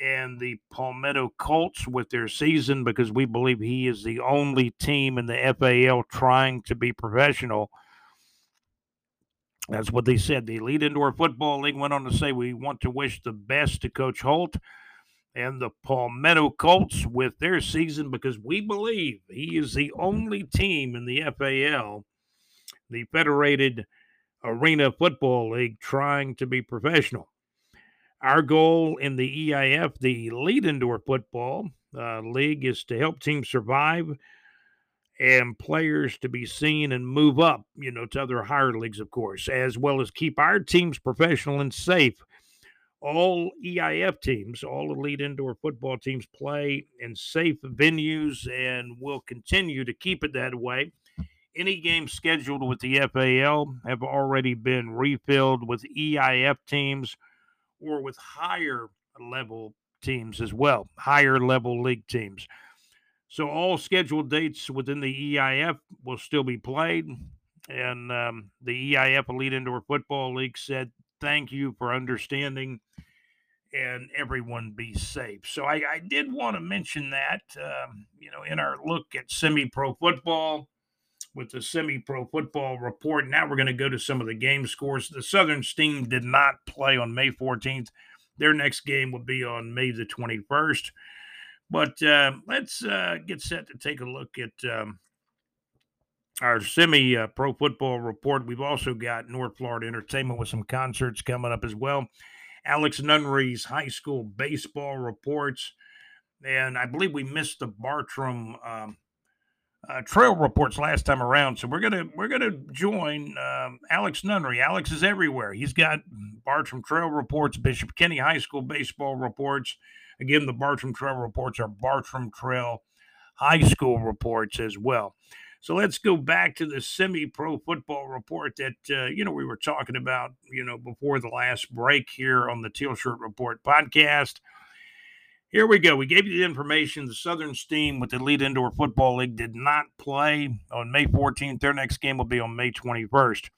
and the Palmetto Colts with their season because we believe he is the only team in the FAL trying to be professional. That's what they said. The Elite Indoor Football League went on to say we want to wish the best to Coach Holt and the Palmetto Colts with their season because we believe he is the only team in the FAL, the Federated Arena Football League, trying to be professional. Our goal in the EIF, the Elite Indoor Football uh, League, is to help teams survive and players to be seen and move up, you know, to other higher leagues, of course, as well as keep our teams professional and safe. all EIF teams, all elite indoor football teams, play in safe venues and will continue to keep it that way. Any games scheduled with the FAL have already been refilled with EIF teams or with higher level teams as well, higher level league teams. So all scheduled dates within the EIF will still be played. And um, the EIF Elite Indoor Football League said, thank you for understanding and everyone be safe. So I, I did want to mention that, um, you know, in our look at semi pro football with the semi pro football report. Now we're going to go to some of the game scores. The Southern Steam did not play on May 14th. Their next game will be on May the 21st. But uh, let's uh, get set to take a look at um, our semi uh, pro football report. We've also got North Florida Entertainment with some concerts coming up as well. Alex Nunnery's high school baseball reports. And I believe we missed the Bartram um, uh, trail reports last time around. So we're gonna we're gonna join um, Alex Nunnery. Alex is everywhere. He's got Bartram Trail reports, Bishop Kenny High School baseball reports. Again, the Bartram Trail reports are Bartram Trail High School reports as well. So let's go back to the semi-pro football report that uh, you know we were talking about, you know, before the last break here on the Teal Shirt Report podcast. Here we go. We gave you the information. The Southern Steam with the Elite Indoor Football League did not play on May 14th. Their next game will be on May 21st.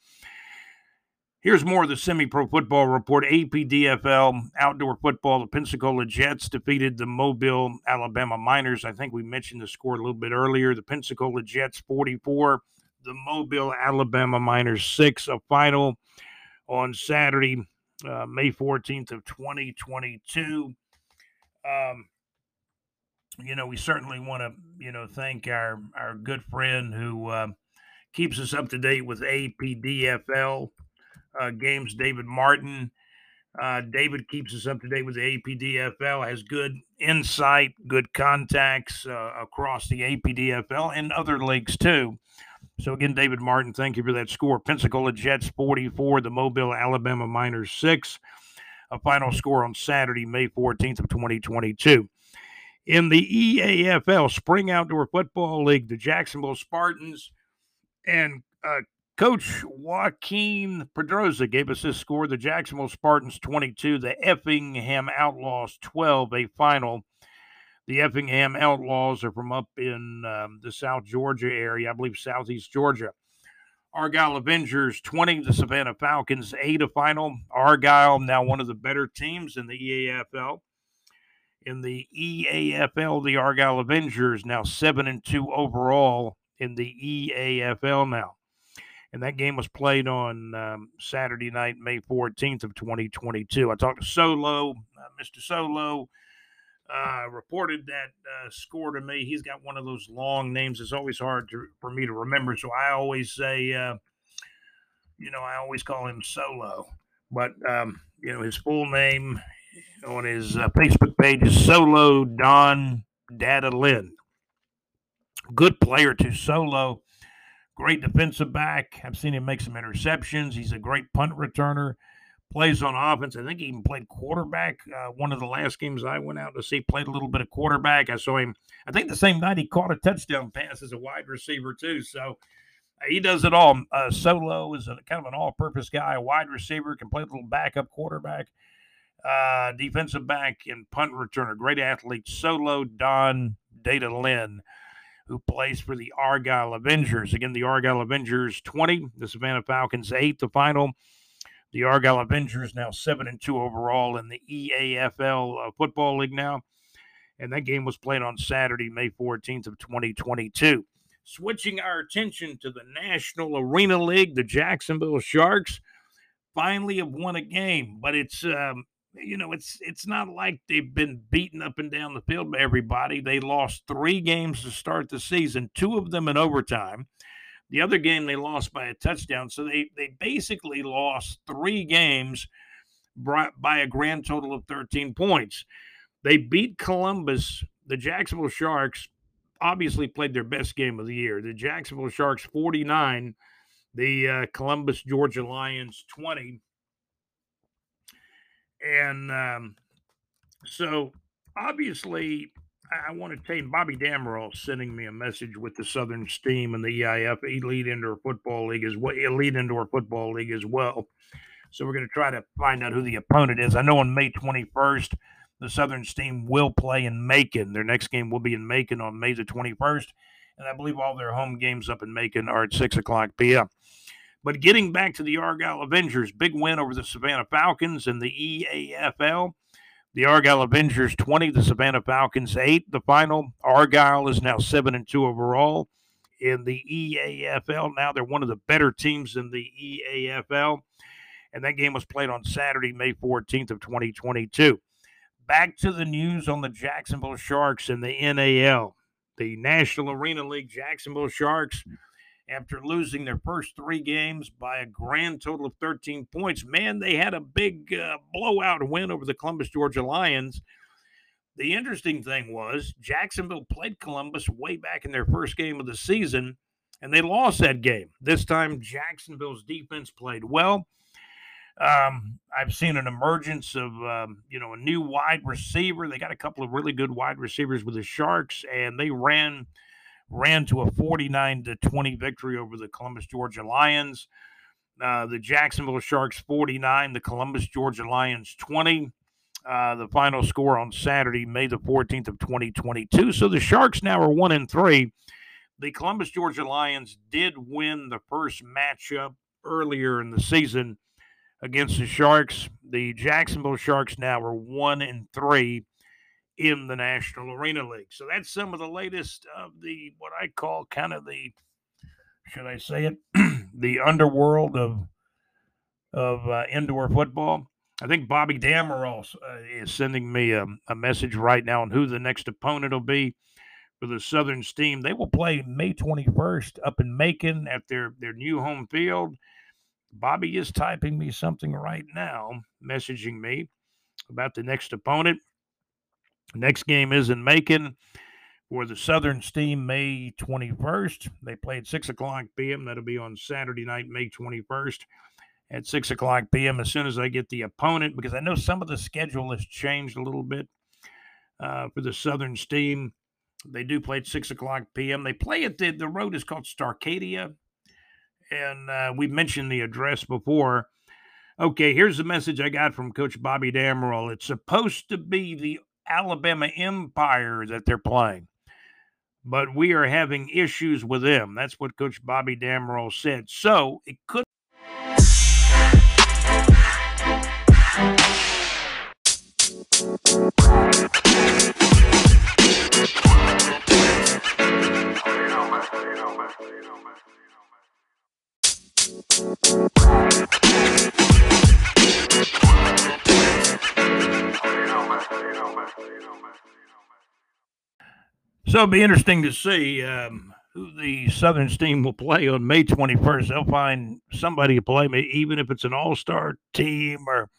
Here's more of the semi pro football report. APDFL outdoor football. The Pensacola Jets defeated the Mobile, Alabama Miners. I think we mentioned the score a little bit earlier. The Pensacola Jets 44, the Mobile, Alabama Miners 6. A final on Saturday, uh, May 14th of 2022. Um, you know, we certainly want to, you know, thank our our good friend who uh, keeps us up to date with APDFL uh, games, David Martin. Uh, David keeps us up to date with the APDFL, has good insight, good contacts uh, across the APDFL and other leagues too. So again, David Martin, thank you for that score. Pensacola Jets 44, the Mobile Alabama Miners 6 a final score on Saturday, May 14th of 2022. In the EAFL Spring Outdoor Football League, the Jacksonville Spartans and uh, Coach Joaquin Pedroza gave us this score. The Jacksonville Spartans 22, the Effingham Outlaws 12, a final. The Effingham Outlaws are from up in um, the South Georgia area, I believe Southeast Georgia. Argyle Avengers 20, the Savannah Falcons 8 a final. Argyle now one of the better teams in the EAFL. In the EAFL, the Argyle Avengers now 7 and 2 overall in the EAFL now. And that game was played on um, Saturday night, May 14th of 2022. I talked to Solo, uh, Mr. Solo uh, reported that uh, score to me. He's got one of those long names. It's always hard to, for me to remember. So I always say, uh, you know, I always call him Solo. But, um, you know, his full name on his uh, Facebook page is Solo Don Data Lynn. Good player to Solo. Great defensive back. I've seen him make some interceptions. He's a great punt returner plays on offense. I think he even played quarterback. Uh, one of the last games I went out to see, played a little bit of quarterback. I saw him. I think the same night he caught a touchdown pass as a wide receiver too. So uh, he does it all. Uh, Solo is a, kind of an all-purpose guy, a wide receiver, can play a little backup quarterback, uh, defensive back, and punt returner. Great athlete. Solo Don Data Lynn. Who plays for the Argyle Avengers? Again, the Argyle Avengers 20, the Savannah Falcons 8, the final. The Argyle Avengers now seven and two overall in the EAFL uh, football league now, and that game was played on Saturday, May 14th of 2022. Switching our attention to the National Arena League, the Jacksonville Sharks finally have won a game, but it's um, you know it's it's not like they've been beaten up and down the field by everybody. They lost three games to start the season, two of them in overtime. The other game they lost by a touchdown. So they, they basically lost three games by a grand total of 13 points. They beat Columbus. The Jacksonville Sharks obviously played their best game of the year. The Jacksonville Sharks 49, the uh, Columbus Georgia Lions 20. And um, so obviously, I want to tell you, Bobby Damerol sending me a message with the Southern Steam and the EIF Elite Indoor Football League as well, Elite Indoor Football League as well. So we're going to try to find out who the opponent is. I know on May 21st, the Southern Steam will play in Macon. Their next game will be in Macon on May the 21st. And I believe all their home games up in Macon are at 6 o'clock p.m. But getting back to the Argyle Avengers, big win over the Savannah Falcons in the EAFL. The Argyle Avengers 20, the Savannah Falcons 8. The final, Argyle is now 7 and 2 overall in the EAFL. Now they're one of the better teams in the EAFL. And that game was played on Saturday, May 14th of 2022. Back to the news on the Jacksonville Sharks and the NAL. The National Arena League Jacksonville Sharks after losing their first three games by a grand total of 13 points. Man, they had a big uh, blowout win over the Columbus, Georgia Lions. The interesting thing was Jacksonville played Columbus way back in their first game of the season, and they lost that game. This time, Jacksonville's defense played well. Um, I've seen an emergence of um, you know a new wide receiver. They got a couple of really good wide receivers with the Sharks, and they ran ran to a 49 to 20 victory over the Columbus, Georgia Lions. Uh, the Jacksonville Sharks 49, the Columbus, Georgia Lions 20. Uh, the final score on Saturday, May the 14th of 2022. So the Sharks now are one and three. The Columbus, Georgia Lions did win the first matchup earlier in the season against the Sharks. The Jacksonville Sharks now are one and three in the National Arena League. So that's some of the latest of the what I call kind of the should I say it the underworld of of uh, indoor football. I think Bobby Damerol uh, is sending me a, a, message right now on who the next opponent will be for the Southern Steam. They will play May 21st up in Macon at their, their new home field. Bobby is typing me something right now, messaging me about the next opponent. Next game is in Macon for the Southern Steam May 21st. They play at 6 o'clock p.m. That'll be on Saturday night, May 21st at 6 o'clock p.m. as soon as I get the opponent, because I know some of the schedule has changed a little bit uh, for the Southern Steam. They do play at 6 o'clock p.m. They play at the, the road is called Starcadia. And uh, we mentioned the address before. Okay, here's the message I got from Coach Bobby Damerol. It's supposed to be the Alabama Empire that they're playing. But we are having issues with them. That's what Coach Bobby Damerol said. So it could. So it'll be interesting to see um, who the Southern Steam will play on May 21st. They'll find somebody to play, even if it's an all star team or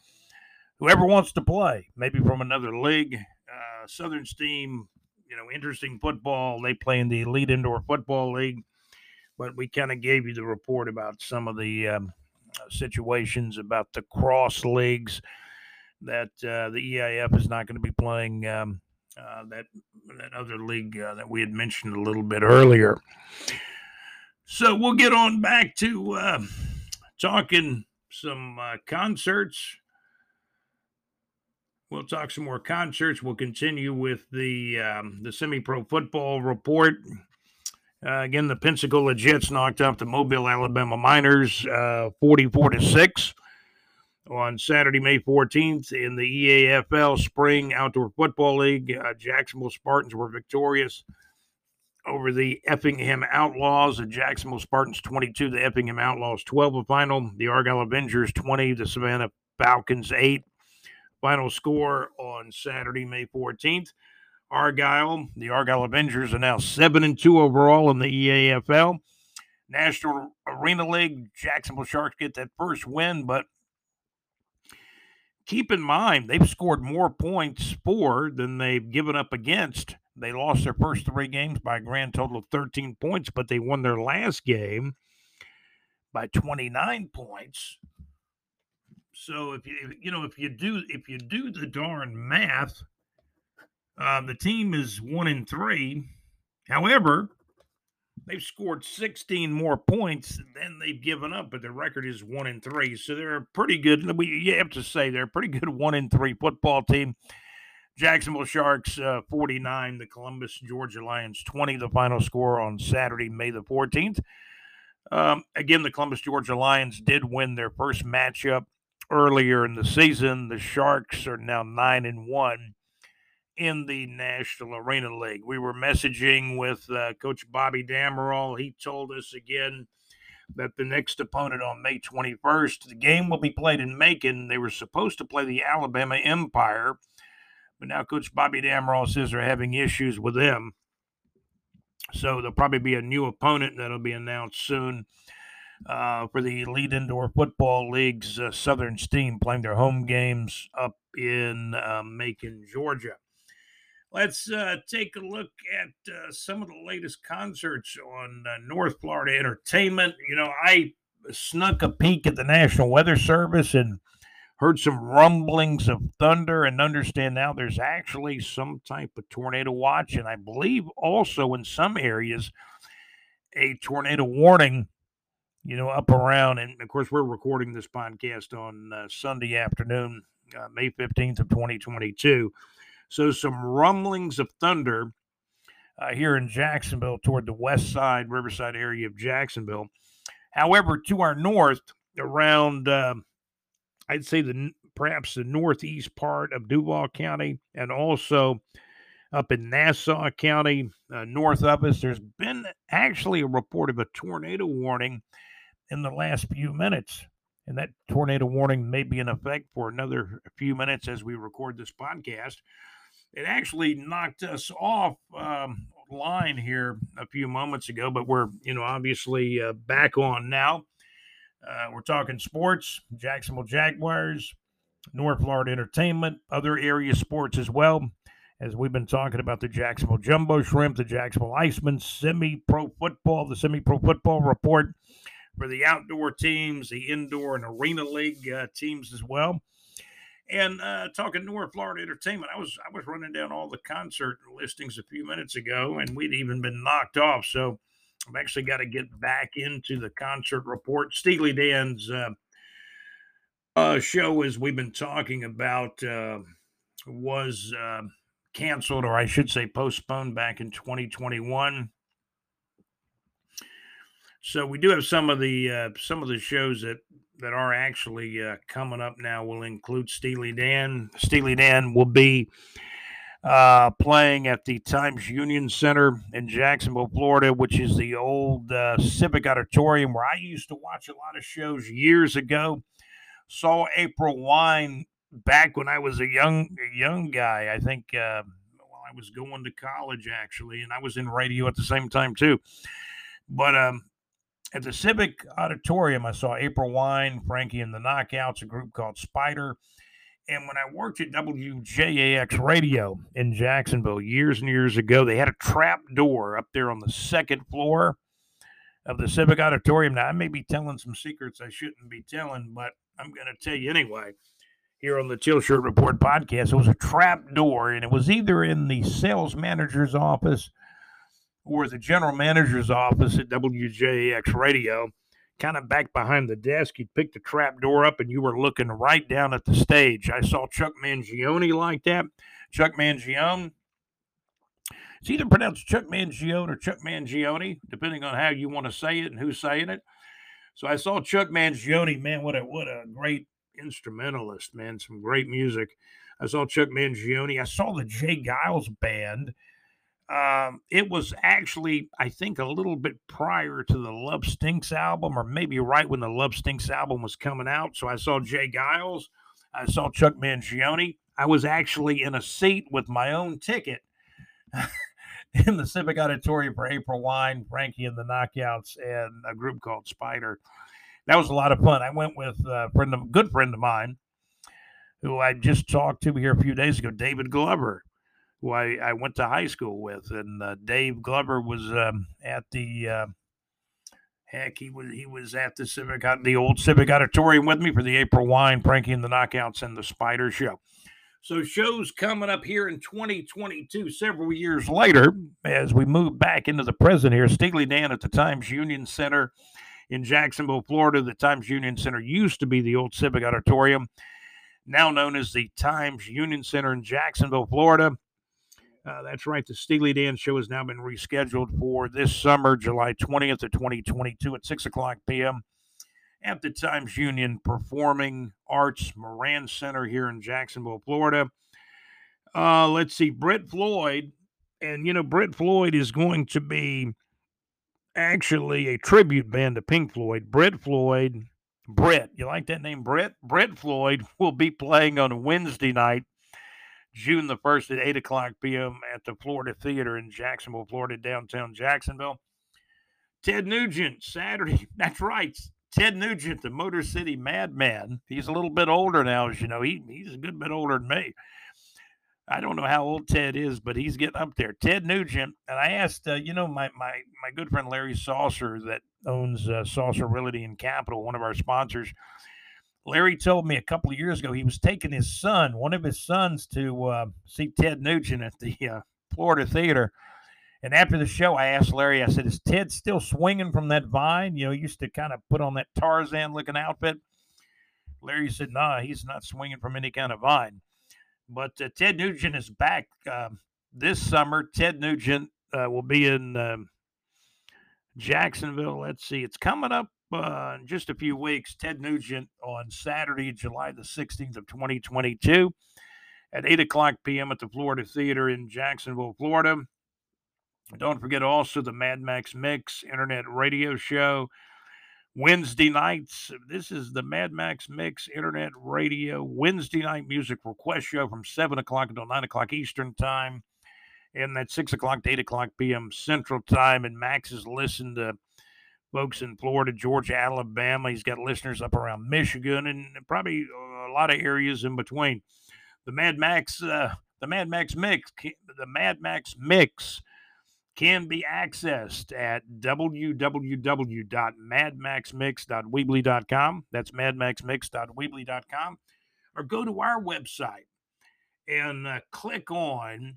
whoever wants to play, maybe from another league. Uh, Southern Steam, you know, interesting football. They play in the Elite Indoor Football League, but we kind of gave you the report about some of the um, situations about the cross leagues that uh, the EIF is not going to be playing. Um, uh, that that other league uh, that we had mentioned a little bit earlier. So we'll get on back to uh, talking some uh, concerts. We'll talk some more concerts. We'll continue with the um, the semi-pro football report. Uh, again, the Pensacola Jets knocked off the Mobile, Alabama Miners, uh, forty-four to six on Saturday, May 14th in the EAFL Spring Outdoor Football League. Uh, Jacksonville Spartans were victorious over the Effingham Outlaws. The Jacksonville Spartans 22, the Effingham Outlaws 12 the final. The Argyle Avengers 20, the Savannah Falcons 8. Final score on Saturday, May 14th. Argyle, the Argyle Avengers are now 7 and 2 overall in the EAFL. National Arena League, Jacksonville Sharks get that first win, but keep in mind they've scored more points for than they've given up against. They lost their first three games by a grand total of 13 points, but they won their last game by 29 points. So if you you know if you do if you do the darn math, uh, the team is one in three. However, they've scored 16 more points than they've given up, but their record is one in three. So they're a pretty good. We you have to say they're a pretty good one in three football team. Jacksonville Sharks uh, 49, the Columbus Georgia Lions 20. The final score on Saturday, May the 14th. Um, again, the Columbus Georgia Lions did win their first matchup earlier in the season. The Sharks are now nine and one in the National Arena League. We were messaging with uh, Coach Bobby Damerol. He told us again that the next opponent on May 21st, the game will be played in Macon. They were supposed to play the Alabama Empire, but now Coach Bobby Damerol says they're having issues with them. So there'll probably be a new opponent that'll be announced soon uh, for the Elite Indoor Football League's uh, Southern Steam playing their home games up in uh, Macon, Georgia. Let's uh, take a look at uh, some of the latest concerts on uh, North Florida Entertainment. You know, I snuck a peek at the National Weather Service and heard some rumblings of thunder and understand now there's actually some type of tornado watch and i believe also in some areas a tornado warning you know up around and of course we're recording this podcast on uh, sunday afternoon uh, may 15th of 2022 so some rumblings of thunder uh, here in Jacksonville toward the west side, Riverside area of Jacksonville. However, to our north, around uh, I'd say the perhaps the northeast part of Duval County, and also up in Nassau County, uh, north of us, there's been actually a report of a tornado warning in the last few minutes. And that tornado warning may be in effect for another few minutes as we record this podcast it actually knocked us off um, line here a few moments ago, but we're, you know, obviously uh, back on now. Uh, we're talking sports, Jacksonville Jaguars, North Florida Entertainment, other area sports as well. As we've been talking about the Jacksonville Jumbo Shrimp, the Jacksonville Icemen, semi pro football, the semi pro football report for the outdoor teams, the indoor and arena league uh, teams as well. And uh, talking North Florida Entertainment, I was I was running down all the concert listings a few minutes ago, and we'd even been knocked off. So I've actually got to get back into the concert report. Steely Dan's uh, uh, show, as we've been talking about, uh, was uh, canceled, or I should say postponed, back in 2021. So we do have some of the uh, some of the shows that that are actually uh, coming up now will include Steely Dan. Steely Dan will be uh, playing at the Times Union Center in Jacksonville, Florida, which is the old uh, Civic Auditorium where I used to watch a lot of shows years ago. Saw April Wine back when I was a young a young guy. I think uh, well, I was going to college actually, and I was in radio at the same time too. But um, at the Civic Auditorium, I saw April Wine, Frankie and the Knockouts, a group called Spider. And when I worked at WJAX Radio in Jacksonville years and years ago, they had a trap door up there on the second floor of the Civic Auditorium. Now, I may be telling some secrets I shouldn't be telling, but I'm going to tell you anyway. Here on the Teal Shirt Report podcast, it was a trap door, and it was either in the sales manager's office or the general manager's office at WJX Radio, kind of back behind the desk. You'd pick the trap door up and you were looking right down at the stage. I saw Chuck Mangione like that. Chuck Mangione. It's either pronounced Chuck Mangione or Chuck Mangione, depending on how you want to say it and who's saying it. So I saw Chuck Mangione, man, what a what a great instrumentalist, man. Some great music. I saw Chuck Mangione. I saw the Jay Geils band um, it was actually, I think, a little bit prior to the Love Stinks album, or maybe right when the Love Stinks album was coming out. So I saw Jay Geils, I saw Chuck Mangione. I was actually in a seat with my own ticket in the Civic Auditorium for April Wine, Frankie and the Knockouts, and a group called Spider. That was a lot of fun. I went with a friend of, good friend of mine who I just talked to here a few days ago, David Glover who I, I went to high school with. And uh, Dave Glover was um, at the uh, Heck, he was he was at the Civic the old Civic Auditorium with me for the April Wine, Frankie and the Knockouts, and the Spider Show. So shows coming up here in 2022, several years later, as we move back into the present here. Steely Dan at the Times Union Center in Jacksonville, Florida. The Times Union Center used to be the old Civic Auditorium, now known as the Times Union Center in Jacksonville, Florida. Uh, that's right. The Steely Dan show has now been rescheduled for this summer, July 20th of 2022 at 6 o'clock p.m at the Times Union Performing Arts Moran Center here in Jacksonville, Florida. Uh, let's see, Brett Floyd, and you know, Brett Floyd is going to be actually a tribute band to Pink Floyd. Brett Floyd, Brett, you like that name, Brett? Brett Floyd will be playing on Wednesday night, June the 1st at 8 o'clock p.m. at the Florida Theater in Jacksonville, Florida, downtown Jacksonville. Ted Nugent, Saturday. That's right. Ted Nugent, the Motor City Madman. He's a little bit older now, as you know. He, he's a good bit older than me. I don't know how old Ted is, but he's getting up there. Ted Nugent, and I asked, uh, you know, my my my good friend Larry Saucer that owns uh, Saucer Realty and Capital, one of our sponsors. Larry told me a couple of years ago he was taking his son, one of his sons, to uh, see Ted Nugent at the uh, Florida Theater and after the show, I asked Larry, I said, Is Ted still swinging from that vine? You know, he used to kind of put on that Tarzan looking outfit. Larry said, Nah, he's not swinging from any kind of vine. But uh, Ted Nugent is back uh, this summer. Ted Nugent uh, will be in um, Jacksonville. Let's see, it's coming up uh, in just a few weeks. Ted Nugent on Saturday, July the 16th of 2022 at 8 o'clock p.m. at the Florida Theater in Jacksonville, Florida. Don't forget also the Mad Max Mix internet radio show. Wednesday nights. This is the Mad Max Mix Internet Radio Wednesday night music request show from 7 o'clock until 9 o'clock Eastern Time. And that 6 o'clock to 8 o'clock p.m. Central Time. And Max has listened to folks in Florida, Georgia, Alabama. He's got listeners up around Michigan and probably a lot of areas in between. The Mad Max, uh, the Mad Max Mix, the Mad Max Mix can be accessed at www.madmaxmix.weebly.com. That's madmaxmix.weebly.com. Or go to our website and uh, click on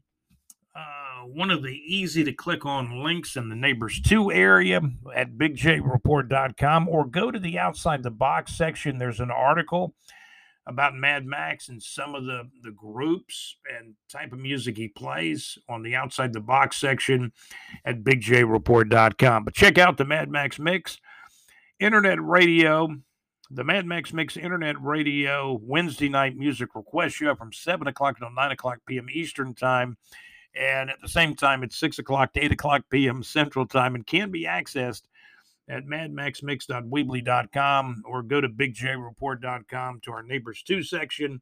uh, one of the easy to click on links in the Neighbors 2 area at bigjreport.com or go to the outside the box section. There's an article about Mad Max and some of the, the groups and type of music he plays on the outside the box section at bigjreport.com. But check out the Mad Max Mix Internet Radio, the Mad Max Mix Internet Radio Wednesday night music request show from 7 o'clock until 9 o'clock p.m. Eastern Time. And at the same time, it's 6 o'clock to 8 o'clock p.m. Central Time and can be accessed at madmaxmix.weebly.com or go to bigjreport.com to our Neighbors 2 section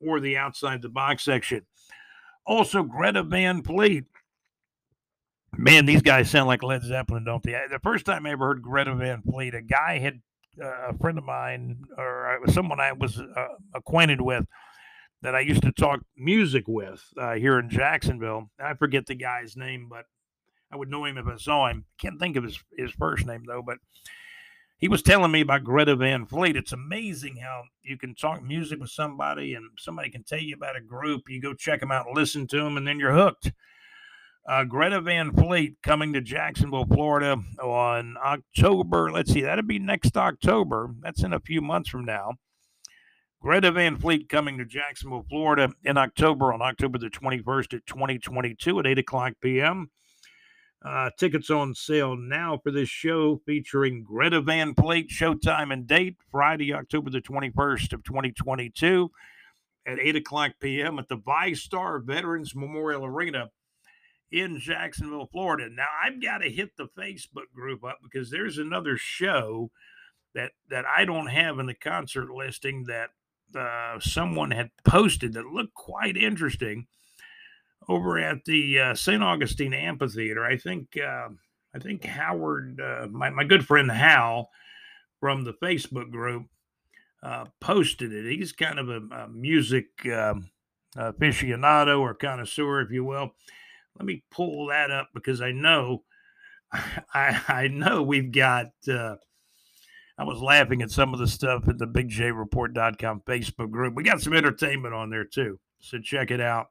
or the Outside the Box section. Also, Greta Van Fleet. Man, these guys sound like Led Zeppelin, don't they? The first time I ever heard Greta Van Fleet, a guy had uh, a friend of mine or someone I was uh, acquainted with that I used to talk music with uh, here in Jacksonville. I forget the guy's name, but I would know him if I saw him. Can't think of his, his first name though, but he was telling me about Greta Van Fleet. It's amazing how you can talk music with somebody and somebody can tell you about a group. You go check them out listen to them, and then you're hooked. Uh, Greta Van Fleet coming to Jacksonville, Florida on October. Let's see, that'll be next October. That's in a few months from now. Greta Van Fleet coming to Jacksonville, Florida in October on October the 21st at 2022 at 8 o'clock p.m. Uh, tickets on sale now for this show featuring Greta Van Fleet. Showtime and date Friday, October the 21st of 2022 at 8 o'clock p.m. at the VyStar Veterans Memorial Arena in Jacksonville, Florida. Now I've got to hit the Facebook group up because there's another show that that I don't have in the concert listing that uh, someone had posted that looked quite interesting over at the uh, St. Augustine Amphitheater. I think uh, I think Howard, uh, my my good friend Hal from the Facebook group, uh, posted it. He's kind of a, a music um, aficionado or connoisseur, if you will. Let me pull that up because I know I, I know we've got. I was laughing at some of the stuff at the BigJReport.com Facebook group. We got some entertainment on there too, so check it out.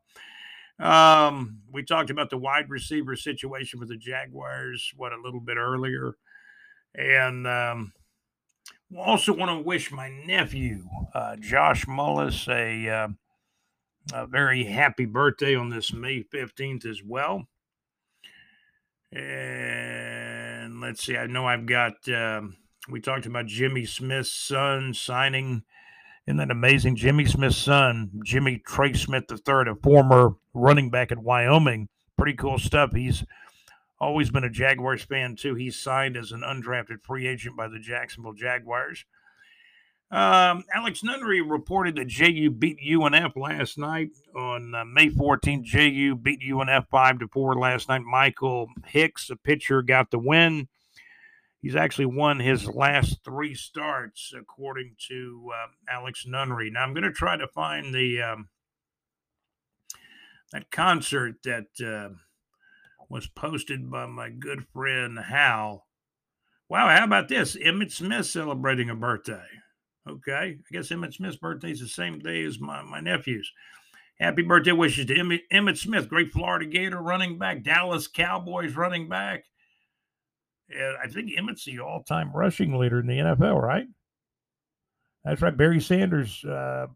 Um, we talked about the wide receiver situation with the Jaguars, what a little bit earlier, and um, also want to wish my nephew uh, Josh Mullis a, uh, a very happy birthday on this May fifteenth as well. And let's see, I know I've got. Um, we talked about Jimmy Smith's son signing. Isn't that amazing? Jimmy Smith's son, Jimmy Trey Smith III, a former running back at Wyoming. Pretty cool stuff. He's always been a Jaguars fan, too. He signed as an undrafted free agent by the Jacksonville Jaguars. Um, Alex Nunnery reported that JU beat UNF last night on uh, May 14th. JU beat UNF 5 to 4 last night. Michael Hicks, a pitcher, got the win. He's actually won his last three starts, according to uh, Alex Nunnery. Now, I'm going to try to find the um, that concert that uh, was posted by my good friend Hal. Wow, how about this? Emmitt Smith celebrating a birthday. Okay, I guess Emmitt Smith's birthday is the same day as my, my nephew's. Happy birthday wishes to Emmitt, Emmitt Smith, great Florida Gator running back, Dallas Cowboys running back. And I think Emmett's the all time rushing leader in the NFL, right? That's right. Barry Sanders, uh,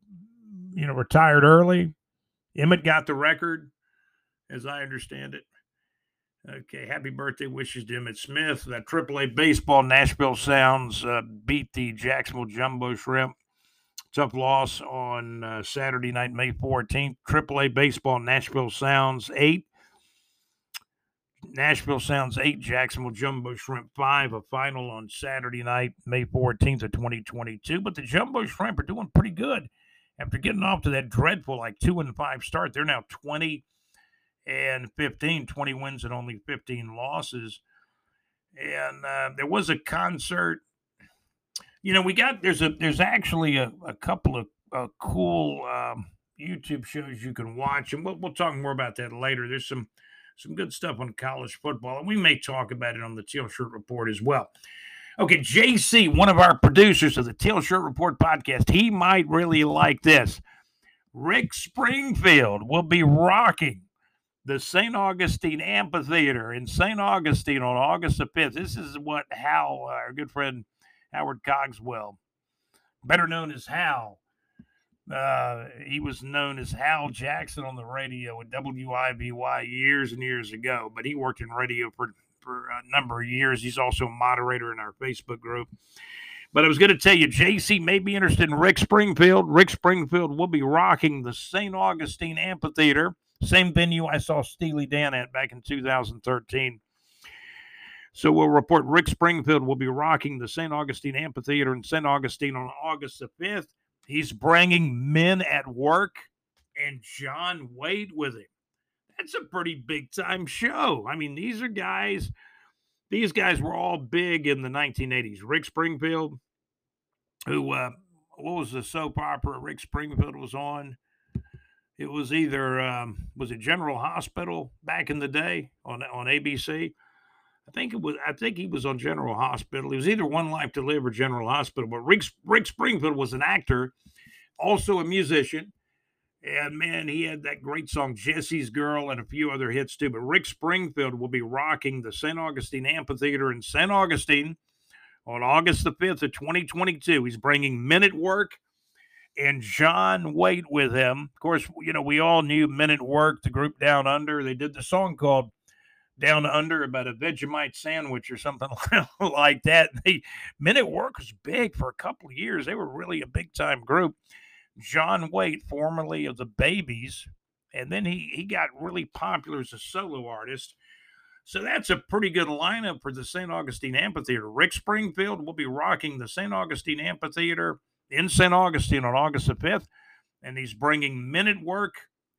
you know, retired early. Emmett got the record, as I understand it. Okay, happy birthday wishes to Emmett Smith. That AAA baseball Nashville Sounds uh, beat the Jacksonville Jumbo Shrimp. Tough loss on uh, Saturday night, May 14th. AAA baseball Nashville Sounds 8. Nashville Sounds 8, Jacksonville Jumbo Shrimp 5, a final on Saturday night, May 14th of 2022. But the Jumbo Shrimp are doing pretty good after getting off to that dreadful, like 2 and 5 start. They're now 20 and 15, 20 wins and only 15 losses. And uh, there was a concert. You know, we got there's a there's actually a, a couple of uh, cool um, YouTube shows you can watch, and we'll we'll talk more about that later. There's some some good stuff on college football, and we may talk about it on the Teal Shirt Report as well. Okay, JC, one of our producers of the Teal Shirt Report podcast, he might really like this. Rick Springfield will be rocking the St. Augustine Amphitheater in St. Augustine on August the 5th. This is what Hal, our good friend Howard Cogswell, better known as Hal, uh, he was known as Hal Jackson on the radio at WIBY years and years ago, but he worked in radio for, for a number of years. He's also a moderator in our Facebook group. But I was going to tell you, JC may be interested in Rick Springfield. Rick Springfield will be rocking the St. Augustine Amphitheater same venue I saw Steely Dan at back in 2013. So we'll report Rick Springfield will be rocking the St. Augustine Amphitheater in St. Augustine on August the 5th. He's bringing men at work and John Waite with him. That's a pretty big time show. I mean, these are guys, these guys were all big in the 1980s. Rick Springfield, who, uh, what was the soap opera Rick Springfield was on? It was either um, was it General Hospital back in the day on on ABC. I think it was. I think he was on General Hospital. He was either One Life to Live or General Hospital. But Rick Rick Springfield was an actor, also a musician, and man, he had that great song "Jesse's Girl" and a few other hits too. But Rick Springfield will be rocking the St. Augustine Amphitheater in St. Augustine on August the fifth of 2022. He's bringing Men at Work and John Waite with him. Of course, you know, we all knew Men at Work, the group Down Under. They did the song called Down Under about a Vegemite sandwich or something like that. They, Men at Work was big for a couple of years. They were really a big time group. John Waite, formerly of the Babies, and then he, he got really popular as a solo artist. So that's a pretty good lineup for the St. Augustine Amphitheater. Rick Springfield will be rocking the St. Augustine Amphitheater in St. Augustine on August the 5th, and he's bringing Men at Work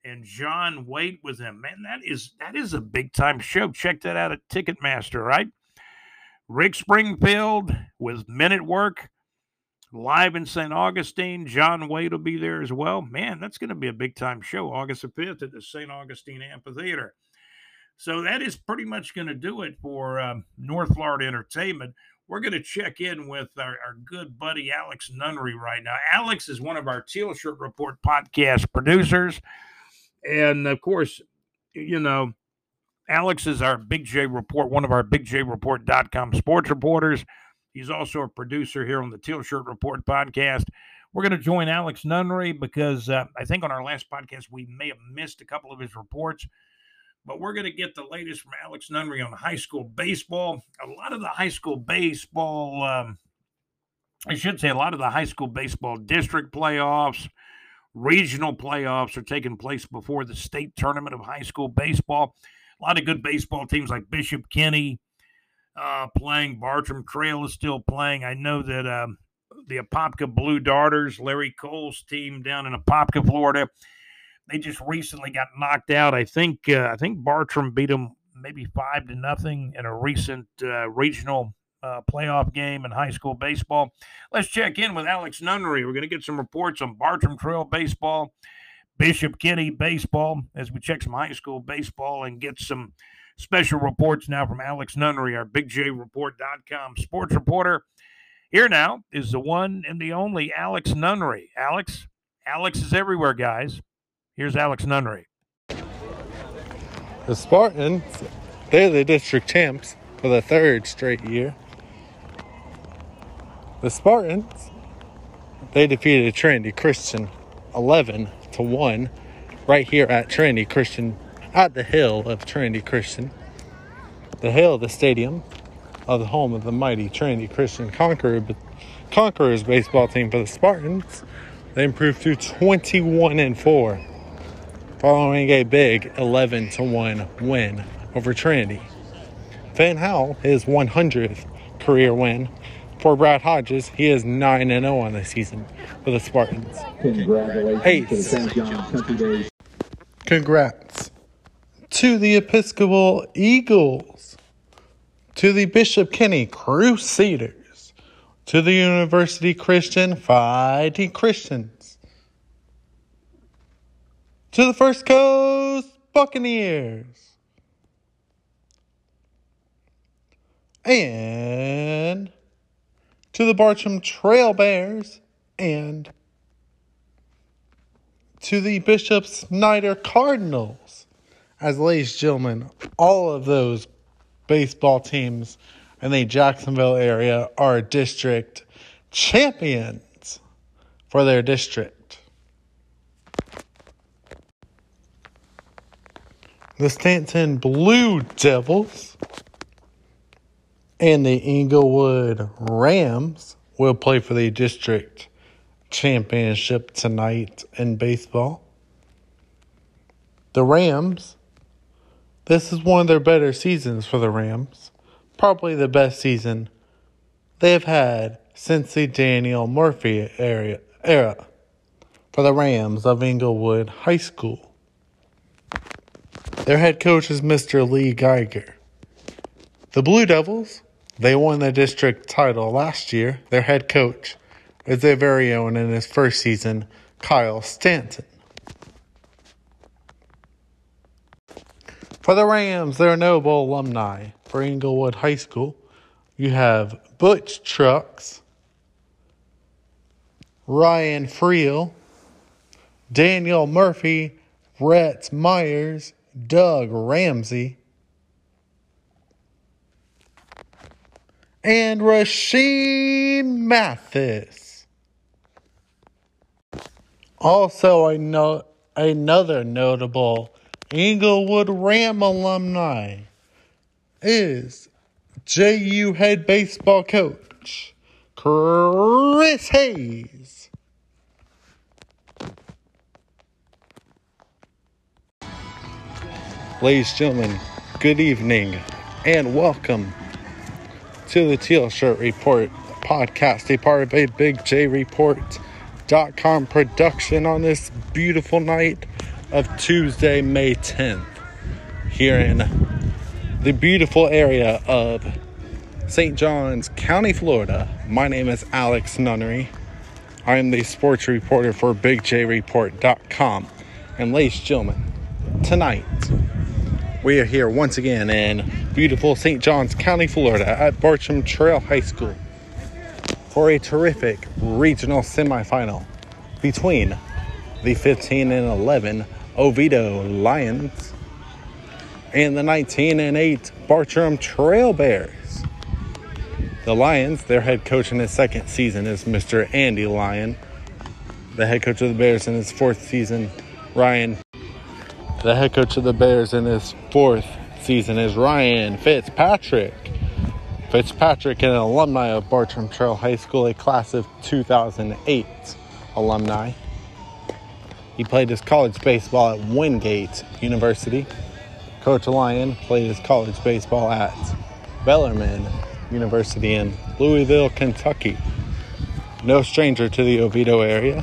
and John Waite with him. Man, that is that is a big time show. Check that out at Ticketmaster, right? Rick Springfield with Men at Work live in St. Augustine. John Waite will be there as well. Man, that's going to be a big time show, August the 5th at the St. Augustine Amphitheater. So that is pretty much going to do it for um, North Florida Entertainment. We're going to check in with our, our good buddy Alex Nunnery right now. Alex is one of our Teal Shirt Report podcast producers. And of course, you know, Alex is our Big J Report, one of our BigJReport.com sports reporters. He's also a producer here on the Teal Shirt Report podcast. We're going to join Alex Nunnery because uh, I think on our last podcast we may have missed a couple of his reports, but we're going to get the latest from Alex Nunnery on high school baseball. A lot of the high school baseball, um, I should say, a lot of the high school baseball district playoffs, regional playoffs are taking place before the state tournament of high school baseball. A lot of good baseball teams like Bishop Kenny uh, playing. Bartram Trail is still playing. I know that um, the Apopka Blue Darters, Larry Cole's team down in Apopka, Florida, they just recently got knocked out. I think uh, I think Bartram beat them maybe five to nothing in a recent uh, regional uh, playoff game in high school baseball. Let's check in with Alex Nunnery. We're going to get some reports on Bartram Trail baseball Bishop Kenny baseball as we check some high school baseball and get some special reports now from Alex Nunnery, our BigJReport.com sports reporter. Here now is the one and the only Alex Nunnery. Alex, Alex is everywhere, guys. Here's Alex Nunnery. The Spartans, they're the district champs for the third straight year. The Spartans, they defeated Trinity Christian 11 to 1 right here at Trinity Christian, at the hill of Trinity Christian. The hill, the stadium of the home of the mighty Trinity Christian Conqueror, Conquerors baseball team for the Spartans. They improved to 21 and 4 following a big 11 to 1 win over Trinity. Van Howell, his 100th career win, for Brad Hodges, he is 9 and 0 on the season for the Spartans. Congratulations to Congrats to the Episcopal Eagles, to the Bishop Kenny Crusaders, to the University Christian Fighting Christians, to the First Coast Buccaneers. And to the Bartram Trail Bears, and to the Bishop Snyder Cardinals. As ladies and gentlemen, all of those baseball teams in the Jacksonville area are district champions for their district. The Stanton Blue Devils and the Englewood Rams will play for the district championship tonight in baseball. The Rams, this is one of their better seasons for the Rams. Probably the best season they've had since the Daniel Murphy era, era for the Rams of Englewood High School. Their head coach is Mr. Lee Geiger. The Blue Devils, they won the district title last year. Their head coach is their very own in his first season, Kyle Stanton. For the Rams, they're Noble alumni. For Englewood High School, you have Butch Trucks, Ryan Friel, Daniel Murphy, Brett Myers, Doug Ramsey, and Rashean Mathis. Also, I know another notable Englewood Ram alumni is JU head baseball coach Chris Hayes. Ladies and gentlemen, good evening and welcome to the Teal Shirt Report podcast, a part of a Big J Report.com production on this beautiful night of Tuesday, May 10th, here in the beautiful area of St. Johns County, Florida. My name is Alex Nunnery. I am the sports reporter for BigJReport.com. And ladies and gentlemen, tonight We are here once again in beautiful St. Johns County, Florida at Bartram Trail High School for a terrific regional semifinal between the 15 and 11 Oviedo Lions and the 19 and 8 Bartram Trail Bears. The Lions, their head coach in his second season is Mr. Andy Lyon. The head coach of the Bears in his fourth season, Ryan. The head coach of the Bears in his fourth season is Ryan Fitzpatrick. Fitzpatrick, an alumni of Bartram Trail High School, a class of 2008 alumni. He played his college baseball at Wingate University. Coach Lyon played his college baseball at Bellarmine University in Louisville, Kentucky. No stranger to the Oviedo area.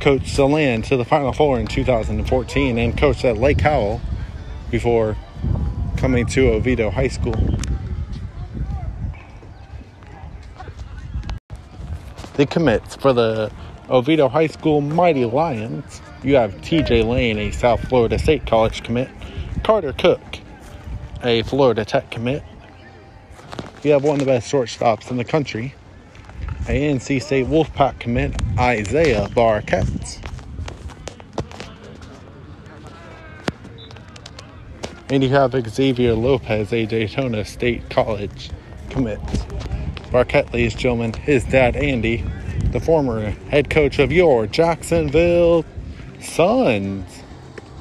Coached Deland to the Final Four in 2014 and coached at Lake Howell before coming to Oviedo High School. The commits for the Oviedo High School Mighty Lions, you have TJ Lane, a South Florida State College commit, Carter Cook, a Florida Tech commit. You have one of the best shortstops in the country, a NC State Wolfpack commit, Isaiah Barkett. And you have Xavier Lopez, a Daytona State College commit. Barkett, ladies and gentlemen, his dad Andy, the former head coach of your Jacksonville Suns.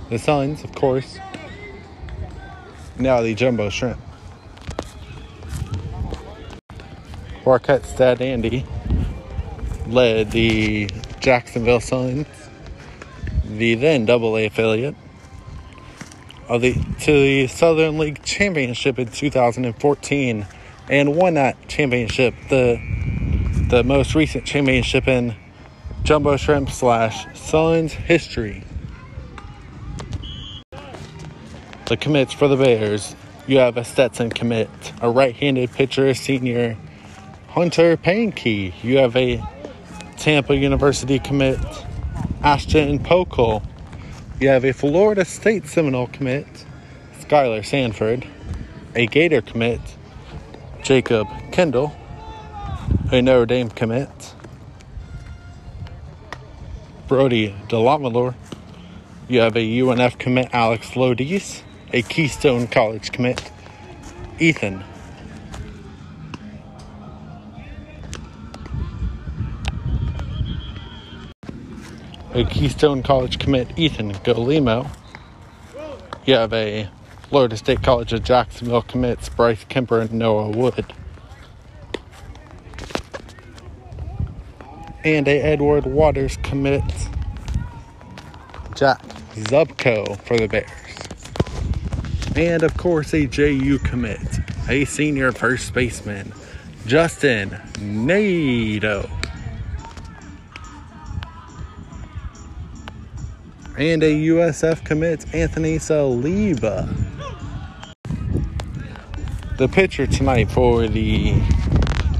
The Suns, of course. Now the Jumbo Shrimp. Barkett's dad Andy led the Jacksonville Suns, the then Double A affiliate, of the to the Southern League Championship in 2014, and won that championship. The the most recent championship in Jumbo Shrimp slash Suns history. The commits for the Bears. You have a Stetson commit, a right-handed pitcher, senior Hunter Pankey. You have a Tampa University commit, Ashton Pokel. You have a Florida State Seminole commit, Skylar Sanford. A Gator commit, Jacob Kendall. A Notre Dame commit, Brody Delamalore. You have a UNF commit, Alex Lodies. A Keystone College commit, Ethan. A Keystone College commit, Ethan Golemo. You have a Florida State College of Jacksonville commits, Bryce Kemper and Noah Wood. And a Edward Waters commit, Jack Zubko for the Bears. And of course, a JU commit, a senior first baseman, Justin Nato. And a USF commit, Anthony Saliba. The pitcher tonight for the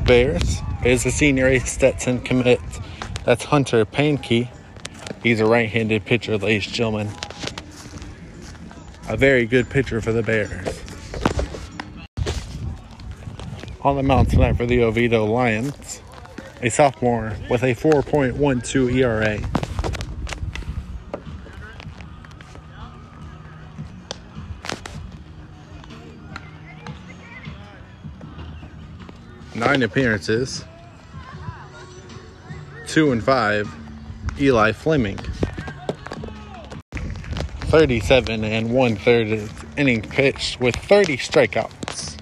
Bears is a senior A Stetson commit. That's Hunter Pankey. He's a right handed pitcher, ladies and gentlemen. A very good pitcher for the Bears. On the mound tonight for the Oviedo Lions, a sophomore with a 4.12 ERA. Nine appearances, two and five, Eli Fleming. 37 and one third inning pitched with 30 strikeouts.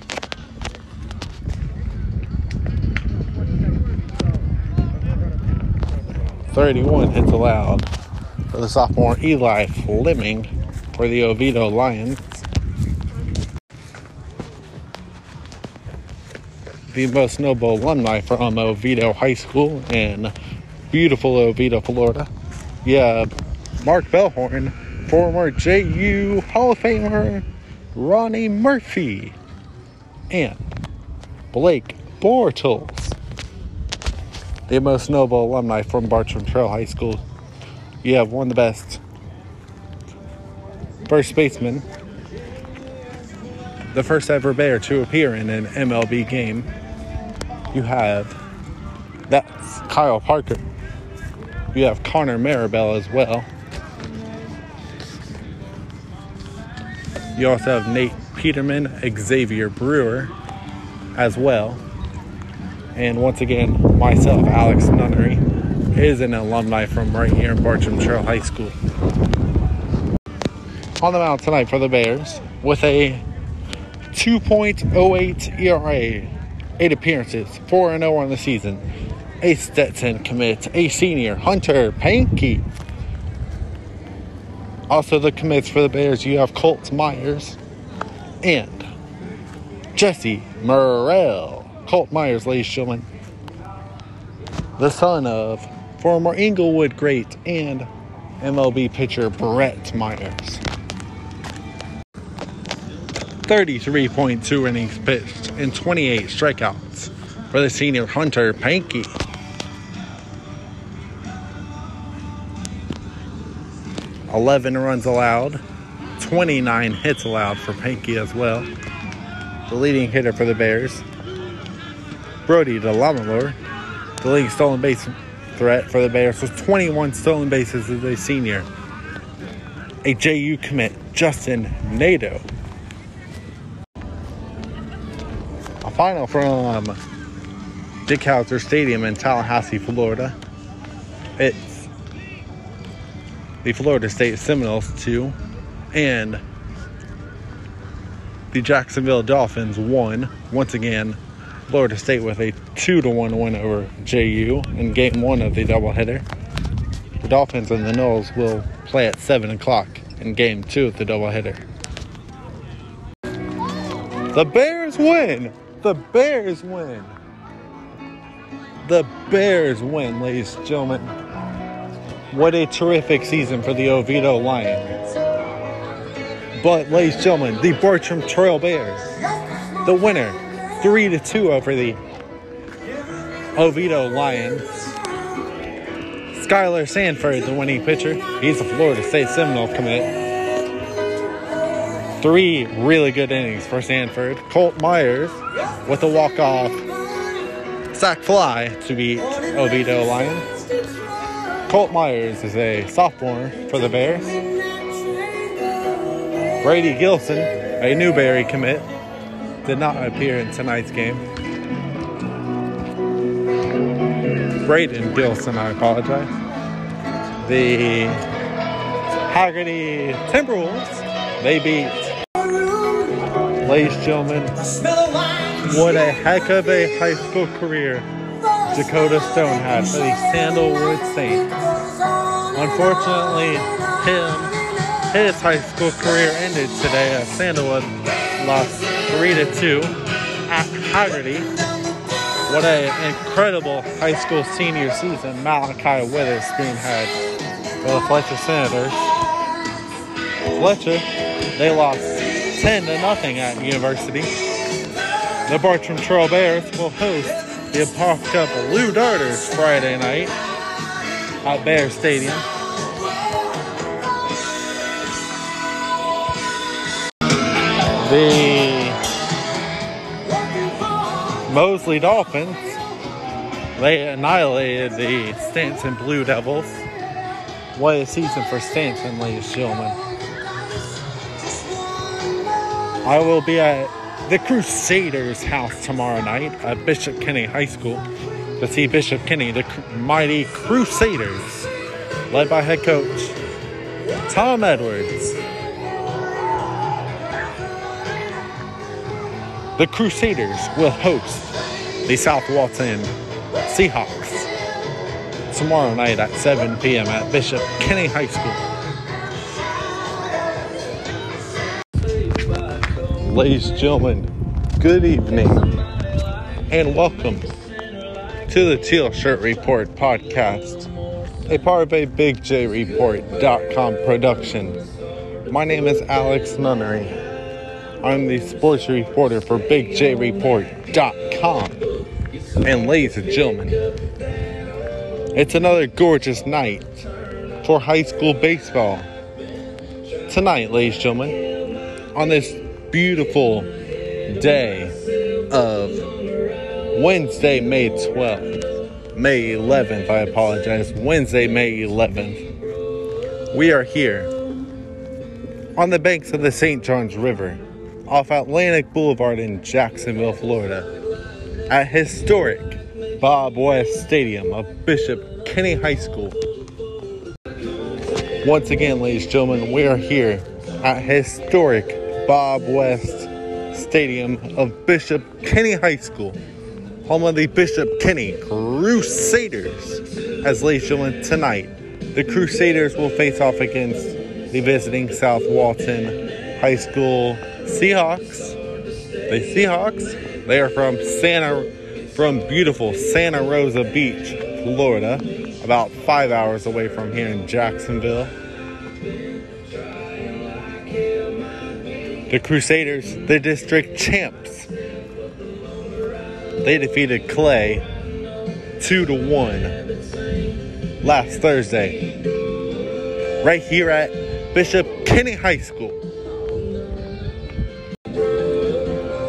Thirty-one hits allowed for the sophomore Eli Fleming for the Oviedo Lions. The most noble alumni from Oviedo High School in beautiful Oviedo, Florida. Yeah, Mark Bellhorn, former JU Hall of Famer Ronnie Murphy, and Blake Bortles, the most noble alumni from Bartram Trail High School. You have one of the best first basemen the first ever Bear to appear in an MLB game. You have that's Kyle Parker. You have Connor Marabell as well. You also have Nate Peterman, Xavier Brewer as well. And once again, myself, Alex Nunnery, is an alumni from right here in Bartram Trail High School. On the mound tonight for the Bears with a 2.08 ERA, eight appearances, 4 0 on the season. A Stetson commit, a senior, Hunter Pankey. Also, the commits for the Bears, you have Colt Myers and Jesse Morrell. Colt Myers, ladies and gentlemen, the son of former Englewood great and MLB pitcher Brett Myers. 33.2 innings pitched and 28 strikeouts for the senior Hunter Pankey. Eleven runs allowed, 29 hits allowed for Pankey as well. The leading hitter for the Bears, Brody DeLamalure. The leading stolen base threat for the Bears with 21 stolen bases as a senior. A JU commit, Justin Nato. Final from Dick Howser Stadium in Tallahassee, Florida. It's the Florida State Seminoles 2 and the Jacksonville Dolphins 1. Once again, Florida State with a 2 to 1 win over JU in game 1 of the doubleheader. The Dolphins and the Noles will play at 7 o'clock in game 2 of the doubleheader. The Bears win! The Bears win! The Bears win, ladies and gentlemen. What a terrific season for the Oviedo Lions. But, ladies and gentlemen, the Bartram Trail Bears, the winner, 3 to 2 over the Oviedo Lions. Skylar Sanford, the winning pitcher. He's a Florida State Seminole commit. Three really good innings for Sanford. Colt Myers with a walk-off sac fly to beat Oviedo Lions. Colt Myers is a sophomore for the Bears. Brady Gilson, a Newberry commit, did not appear in tonight's game. Braden Gilson, I apologize. The Haggerty Timberwolves, they beat, ladies and gentlemen, what a heck of a high school career Dakota Stone had for the Sandalwood Saints. Unfortunately, him his high school career ended today as Sandalwood lost 3 to 2 at Haggerty. What an incredible high school senior season Malachi Witherspoon had for the Fletcher Senators. Fletcher, they lost 10 to nothing at University. The Bartram Trail Bears will host the Apopka Blue Darters Friday night at Bear Stadium. The Mosley Dolphins, they annihilated the Stanton Blue Devils. What a season for Stanton, ladies and gentlemen. I will be at the Crusaders house tomorrow night at Bishop Kenny High School to see Bishop Kenny, the mighty Crusaders, led by head coach Tom Edwards. The Crusaders will host the South Walton Seahawks tomorrow night at 7 p.m. at Bishop Kenny High School. Ladies and gentlemen, good evening and welcome to the Teal Shirt Report podcast, a part of a BigJReport.com production. My name is Alex Nunnery. I'm the sports reporter for BigJReport.com. And ladies and gentlemen, it's another gorgeous night for high school baseball. Tonight, ladies and gentlemen, on this beautiful day of Wednesday, May 12th. May 11th, I apologize. Wednesday, May 11th. We are here on the banks of the St. Johns River off Atlantic Boulevard in Jacksonville, Florida at historic Bob West Stadium of Bishop Kenny High School. Once again, ladies and gentlemen, we are here at historic Bob West Stadium of Bishop Kenny High School, home of the Bishop Kenny Crusaders. As and gentlemen, tonight, the Crusaders will face off against the visiting South Walton High School Seahawks. The Seahawks, they are from Santa, from beautiful Santa Rosa Beach, Florida, about five hours away from here in Jacksonville. The Crusaders, the district champs. They defeated Clay 2 to 1 last Thursday. Right here at Bishop Kenny High School.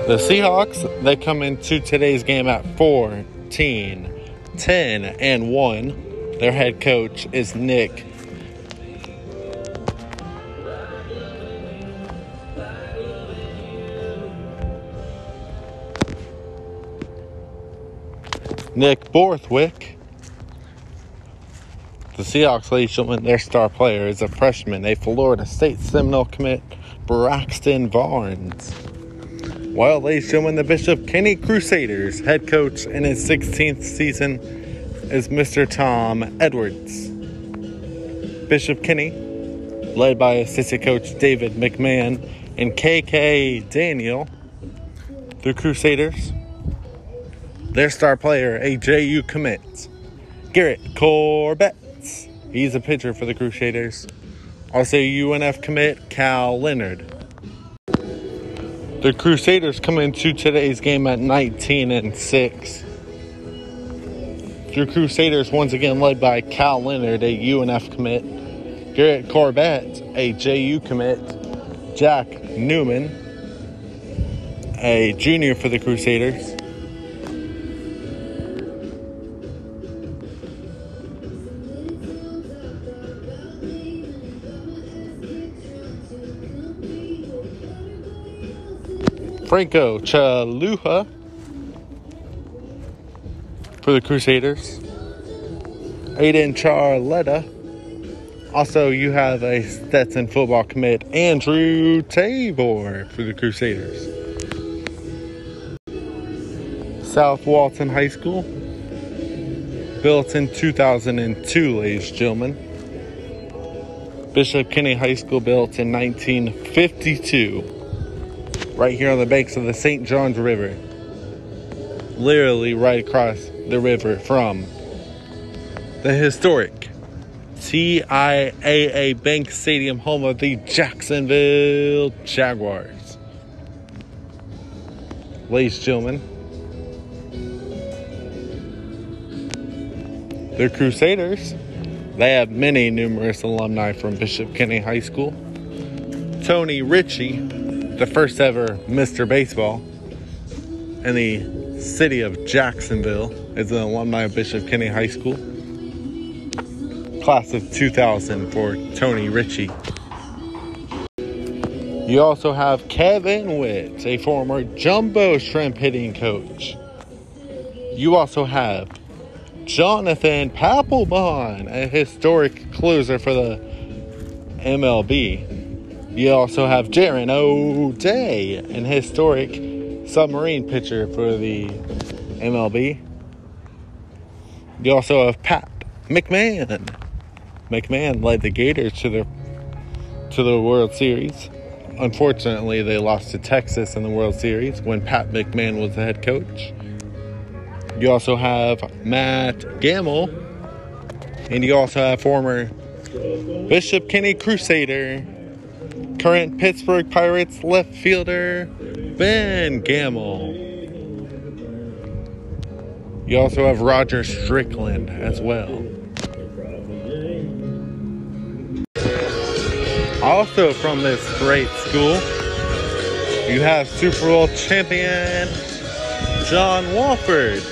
The Seahawks, they come into today's game at 14, 10, and 1. Their head coach is Nick Nick Borthwick. The Seahawks, gentlemen, their star player is a freshman, a Florida State Seminole commit, Braxton Barnes. Ladies and gentlemen, the Bishop Kenny Crusaders head coach in his 16th season is Mr. Tom Edwards. Bishop Kenny, led by assistant coach David McMahon and KK Daniel, the Crusaders their star player, a JU commit, Garrett Corbett. He's a pitcher for the Crusaders. Also, UNF commit, Cal Leonard. The Crusaders come into today's game at 19 and 6. The Crusaders once again led by Cal Leonard, a UNF commit, Garrett Corbett, a JU commit, Jack Newman, a junior for the Crusaders. Franco Chaluha for the Crusaders. Aiden Charletta. Also, you have a Stetson football commit, Andrew Tabor for the Crusaders. South Walton High School, built in 2002, ladies and gentlemen. Bishop Kenny High School, built in 1952 right here on the banks of the St. Johns River. Literally right across the river from the historic TIAA Bank Stadium, home of the Jacksonville Jaguars. Ladies and gentlemen, the Crusaders, they have many numerous alumni from Bishop Kenny High School. Tony Ritchie, the first ever Mr. Baseball in the city of Jacksonville is an alumni of Bishop Kenny High School. Class of 2000 for Tony Ritchie. You also have Kevin Witt, a former jumbo shrimp hitting coach. You also have Jonathan Papelbon, a historic closer for the MLB. You also have Darren O'Day, an historic submarine pitcher for the MLB. You also have Pat McMahon. McMahon led the Gators to the to the World Series. Unfortunately, they lost to Texas in the World Series when Pat McMahon was the head coach. You also have Matt Gamble, and you also have former Bishop Kenny Crusader current Pittsburgh Pirates left fielder Ben Gamel. You also have Roger Strickland as well. Also from this great school, you have Super Bowl champion John Wolford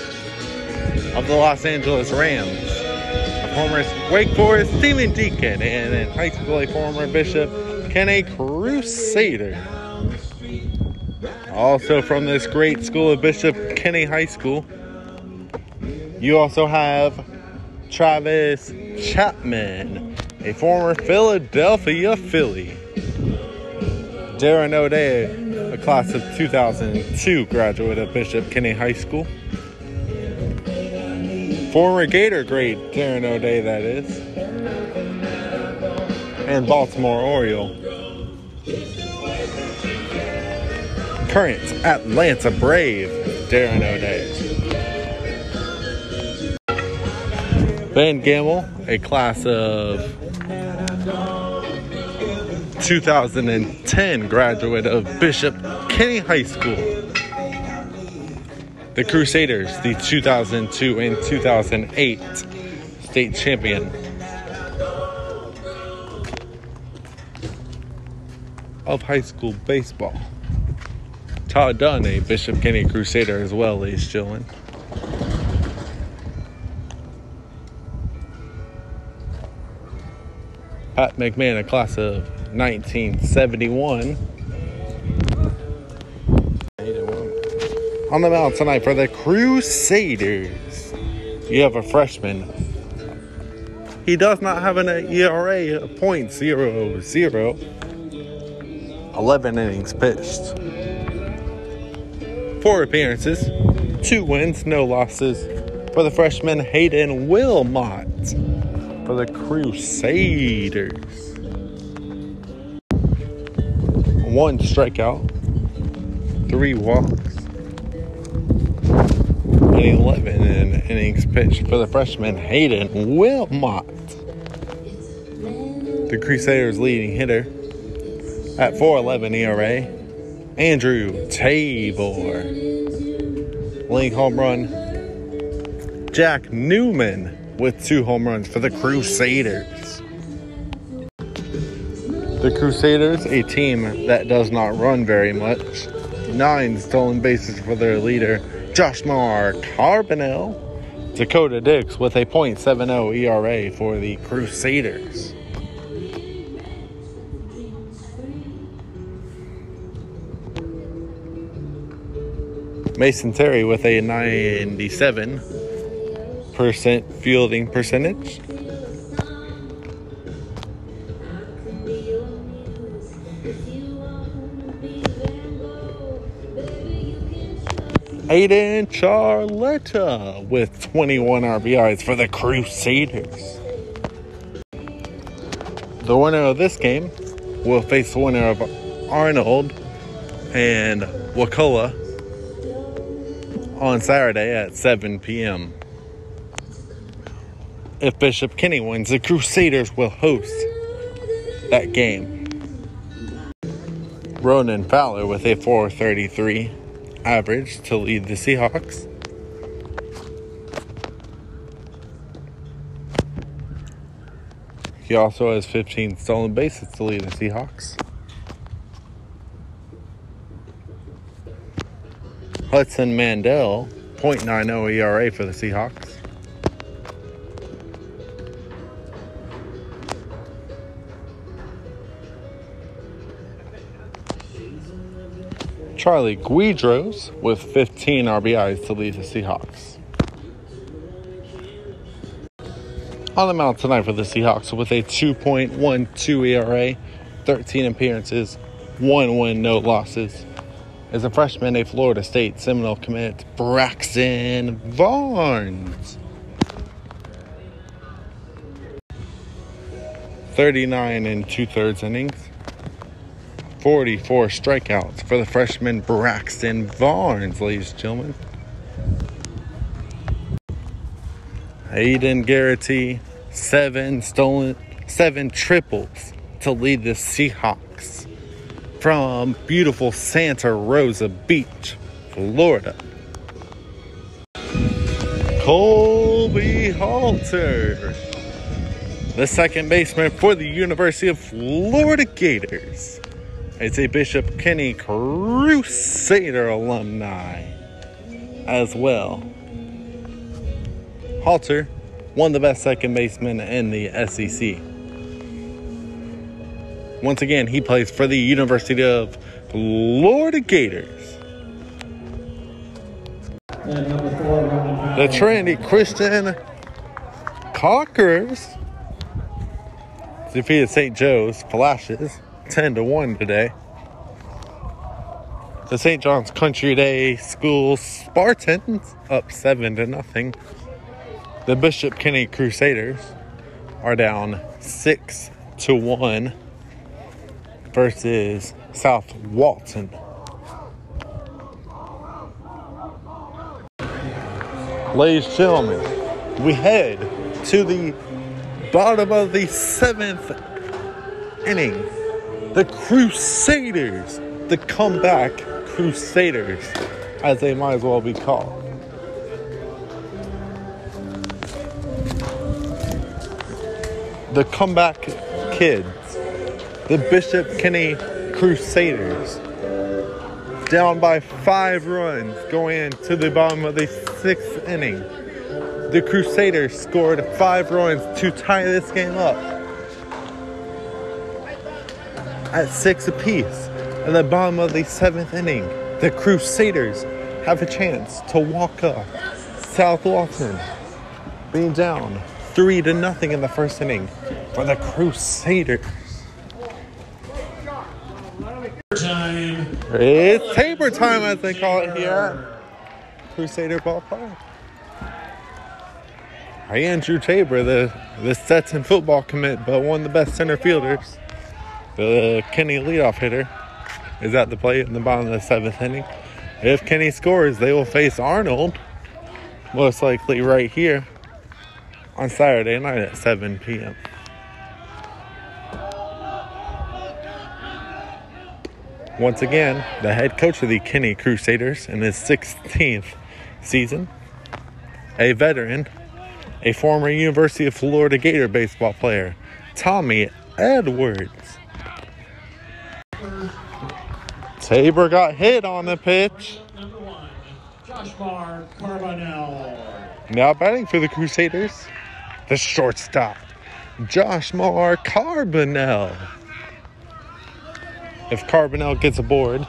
of the Los Angeles Rams, a former Wake Forest Demon Deacon, and in high school a former Bishop Kenny Crusader. Also from this great school of Bishop Kenny High School, you also have Travis Chapman, a former Philadelphia Philly. Darren O'Day, a class of 2002 graduate of Bishop Kenny High School. Former Gator great Darren O'Day, that is. And Baltimore Oriole. Current Atlanta Brave, Darren O'Day. Ben Gamel, a class of 2010 graduate of Bishop Kenny High School. The Crusaders, the 2002 and 2008 state champion. Of high school baseball. Todd Dunn, a Bishop Kenny Crusader as well, and gentlemen. Pat McMahon, a class of 1971. On the mound tonight for the Crusaders, you have a freshman. He does not have an ERA of .00. 11 innings pitched. Four appearances, two wins, no losses for the freshman Hayden Wilmot for the Crusaders. One strikeout, three walks, and 11 in innings pitched for the freshman Hayden Wilmot. The Crusaders' leading hitter at 4.11 ERA, Andrew Tabor. League home run, Jack Newman with two home runs for the Crusaders. The Crusaders, a team that does not run very much, nine stolen bases for their leader, Joshmar Carbonell. Dakota Dix with a .70 ERA for the Crusaders. Mason Terry with a 97 percent fielding percentage. Aiden Charletta with 21 RBIs for the Crusaders. The winner of this game will face the winner of Arnold and Wakulla on Saturday at 7 p.m. If Bishop Kenny wins, the Crusaders will host that game. Ronan Fowler with a 433 average to lead the Seahawks. He also has 15 stolen bases to lead the Seahawks. Hudson Mandel, 0.90 ERA for the Seahawks. Charlie Guidros with 15 RBIs to lead the Seahawks. On the mound tonight for the Seahawks with a 2.12 ERA, 13 appearances, one win, no losses. Is a freshman, a Florida State Seminole commit, Braxton Barnes. 39 and two thirds innings. 44 strikeouts for the freshman Braxton Barnes, ladies and gentlemen. Aiden Garrity, seven stolen, seven triples to lead the Seahawks from beautiful Santa Rosa Beach, Florida. Colby Halter, the second baseman for the University of Florida Gators It's a Bishop Kenny Crusader alumni as well. Halter, one of the best second basemen in the SEC. Once again, he plays for the University of Florida Gators. The Trinity Christian Conquerors defeated St. Joe's Flashes 10 to 1 today. The St. John's Country Day School Spartans up 7 to nothing. The Bishop Kenny Crusaders are down 6 to 1 versus South Walton. Ladies and gentlemen, we head to the bottom of the seventh inning. The Crusaders, the comeback Crusaders, as they might as well be called. The comeback kids, the Bishop Kenny Crusaders, down by five runs going into the bottom of the sixth inning. The Crusaders scored five runs to tie this game up at six apiece. At the bottom of the seventh inning, the Crusaders have a chance to walk up South Walton, being down three to nothing in the first inning for the Crusaders. It's Tabor time, as they call it here Crusader Ballpark. Andrew Tabor, the, the Stetson football commit, but one of the best center fielders, the Kenny leadoff hitter, is at the plate in the bottom of the seventh inning. If Kenny scores, they will face Arnold, most likely right here on Saturday night at 7 p.m. Once again, the head coach of the Kenny Crusaders in his 16th season, a veteran, a former University of Florida Gator baseball player, Tommy Edwards. Tabor got hit on the pitch. Now batting for the Crusaders, the shortstop, Josh Mar Carbonell. If Carbonell gets aboard,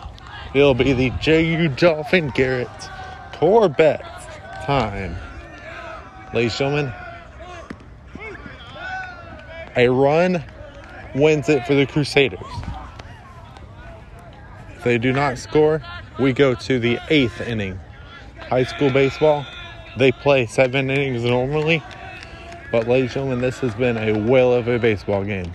it'll be the JU Dolphin Garrett Corbett time. Ladies and gentlemen, a run wins it for the Crusaders. If they do not score, we go to the eighth inning. High school baseball, they play seven innings normally. But, ladies and gentlemen, this has been a whale of a baseball game.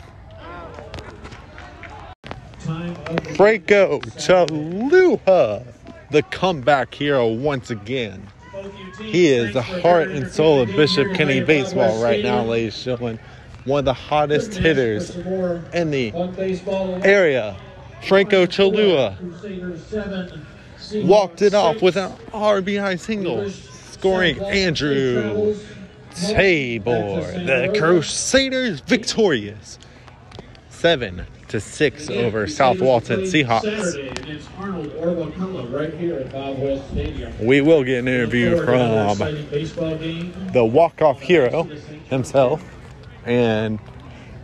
Time of Franco Chaluha, the comeback hero once again. He is the heart and soul of Bishop Kenny baseball right now, ladies and gentlemen. One of the hottest hitters in the area. Franco Chalua walked it off with an RBI single, scoring Andrew Tabor. The Crusaders victorious. Seven to six over South Walton Seahawks. We will get an interview from game. the walk-off hero himself and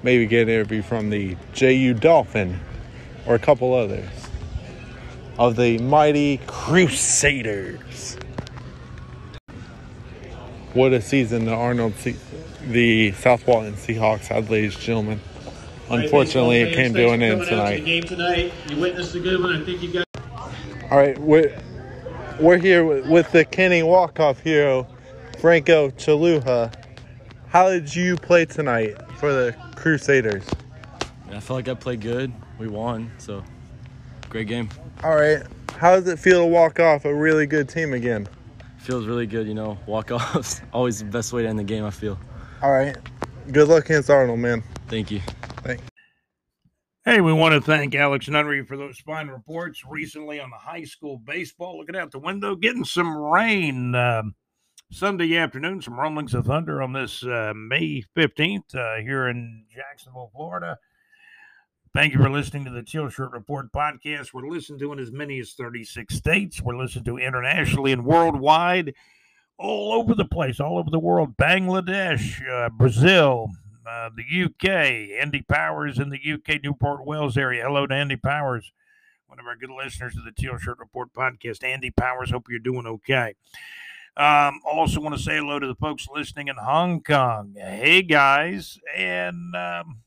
maybe get an interview from the JU Dolphin or a couple others of the mighty Crusaders. What a season the Arnold, the South Walton Seahawks had, ladies and gentlemen. Unfortunately, it came to an end The tonight. game tonight. You witnessed a good one. I think you got. All right, we're we're here with, with the Kenny walk-off hero, Franco Chaluha. How did you play tonight for the Crusaders? I felt like I played good. We won, so great game. All right, how does it feel to walk off a really good team again? Feels really good, you know. Walk offs always the best way to end the game. I feel. All right, good luck against Arnold, man. Thank you. Thanks. Hey, we want to thank Alex Nunnery for those fine reports recently on the high school baseball. Looking out the window, getting some rain um, Sunday afternoon, some rumblings of thunder on this uh, May 15th uh, here in Jacksonville, Florida. Thank you for listening to the Teal Shirt Report podcast. We're listened to in as many as 36 states. We're listened to internationally and worldwide, all over the place, all over the world. Bangladesh, uh, Brazil, uh, the UK, Andy Powers in the UK, Newport Wales area. Hello to Andy Powers, one of our good listeners to the Teal Shirt Report podcast. Andy Powers, hope you're doing okay. Um, also, want to say hello to the folks listening in Hong Kong. Hey, guys. And, um,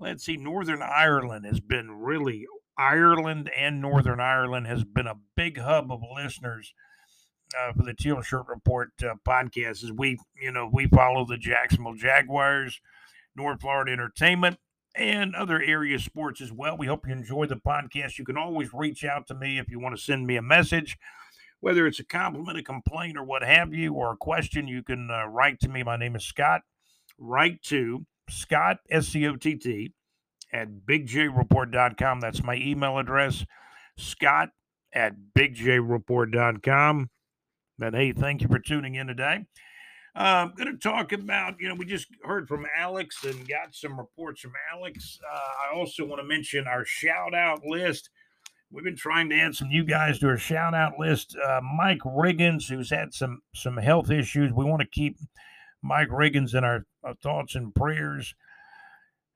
let's see, Northern Ireland has been really Ireland and Northern Ireland has been a big hub of listeners uh, for the Teal Shirt Report uh, podcast. As we, you know, we follow the Jacksonville Jaguars, North Florida Entertainment, and other area sports as well. We hope you enjoy the podcast. You can always reach out to me if you want to send me a message. Whether it's a compliment, a complaint, or what have you, or a question, you can uh, write to me. My name is Scott. Write to Scott, S C O T T, at bigjreport.com. That's my email address, Scott at bigjreport.com. But hey, thank you for tuning in today. Uh, I'm going to talk about, you know, we just heard from Alex and got some reports from Alex. Uh, I also want to mention our shout out list. We've been trying to add some new guys to our shout out list. Uh, Mike Riggins, who's had some some health issues. We want to keep Mike Riggins in our, our thoughts and prayers.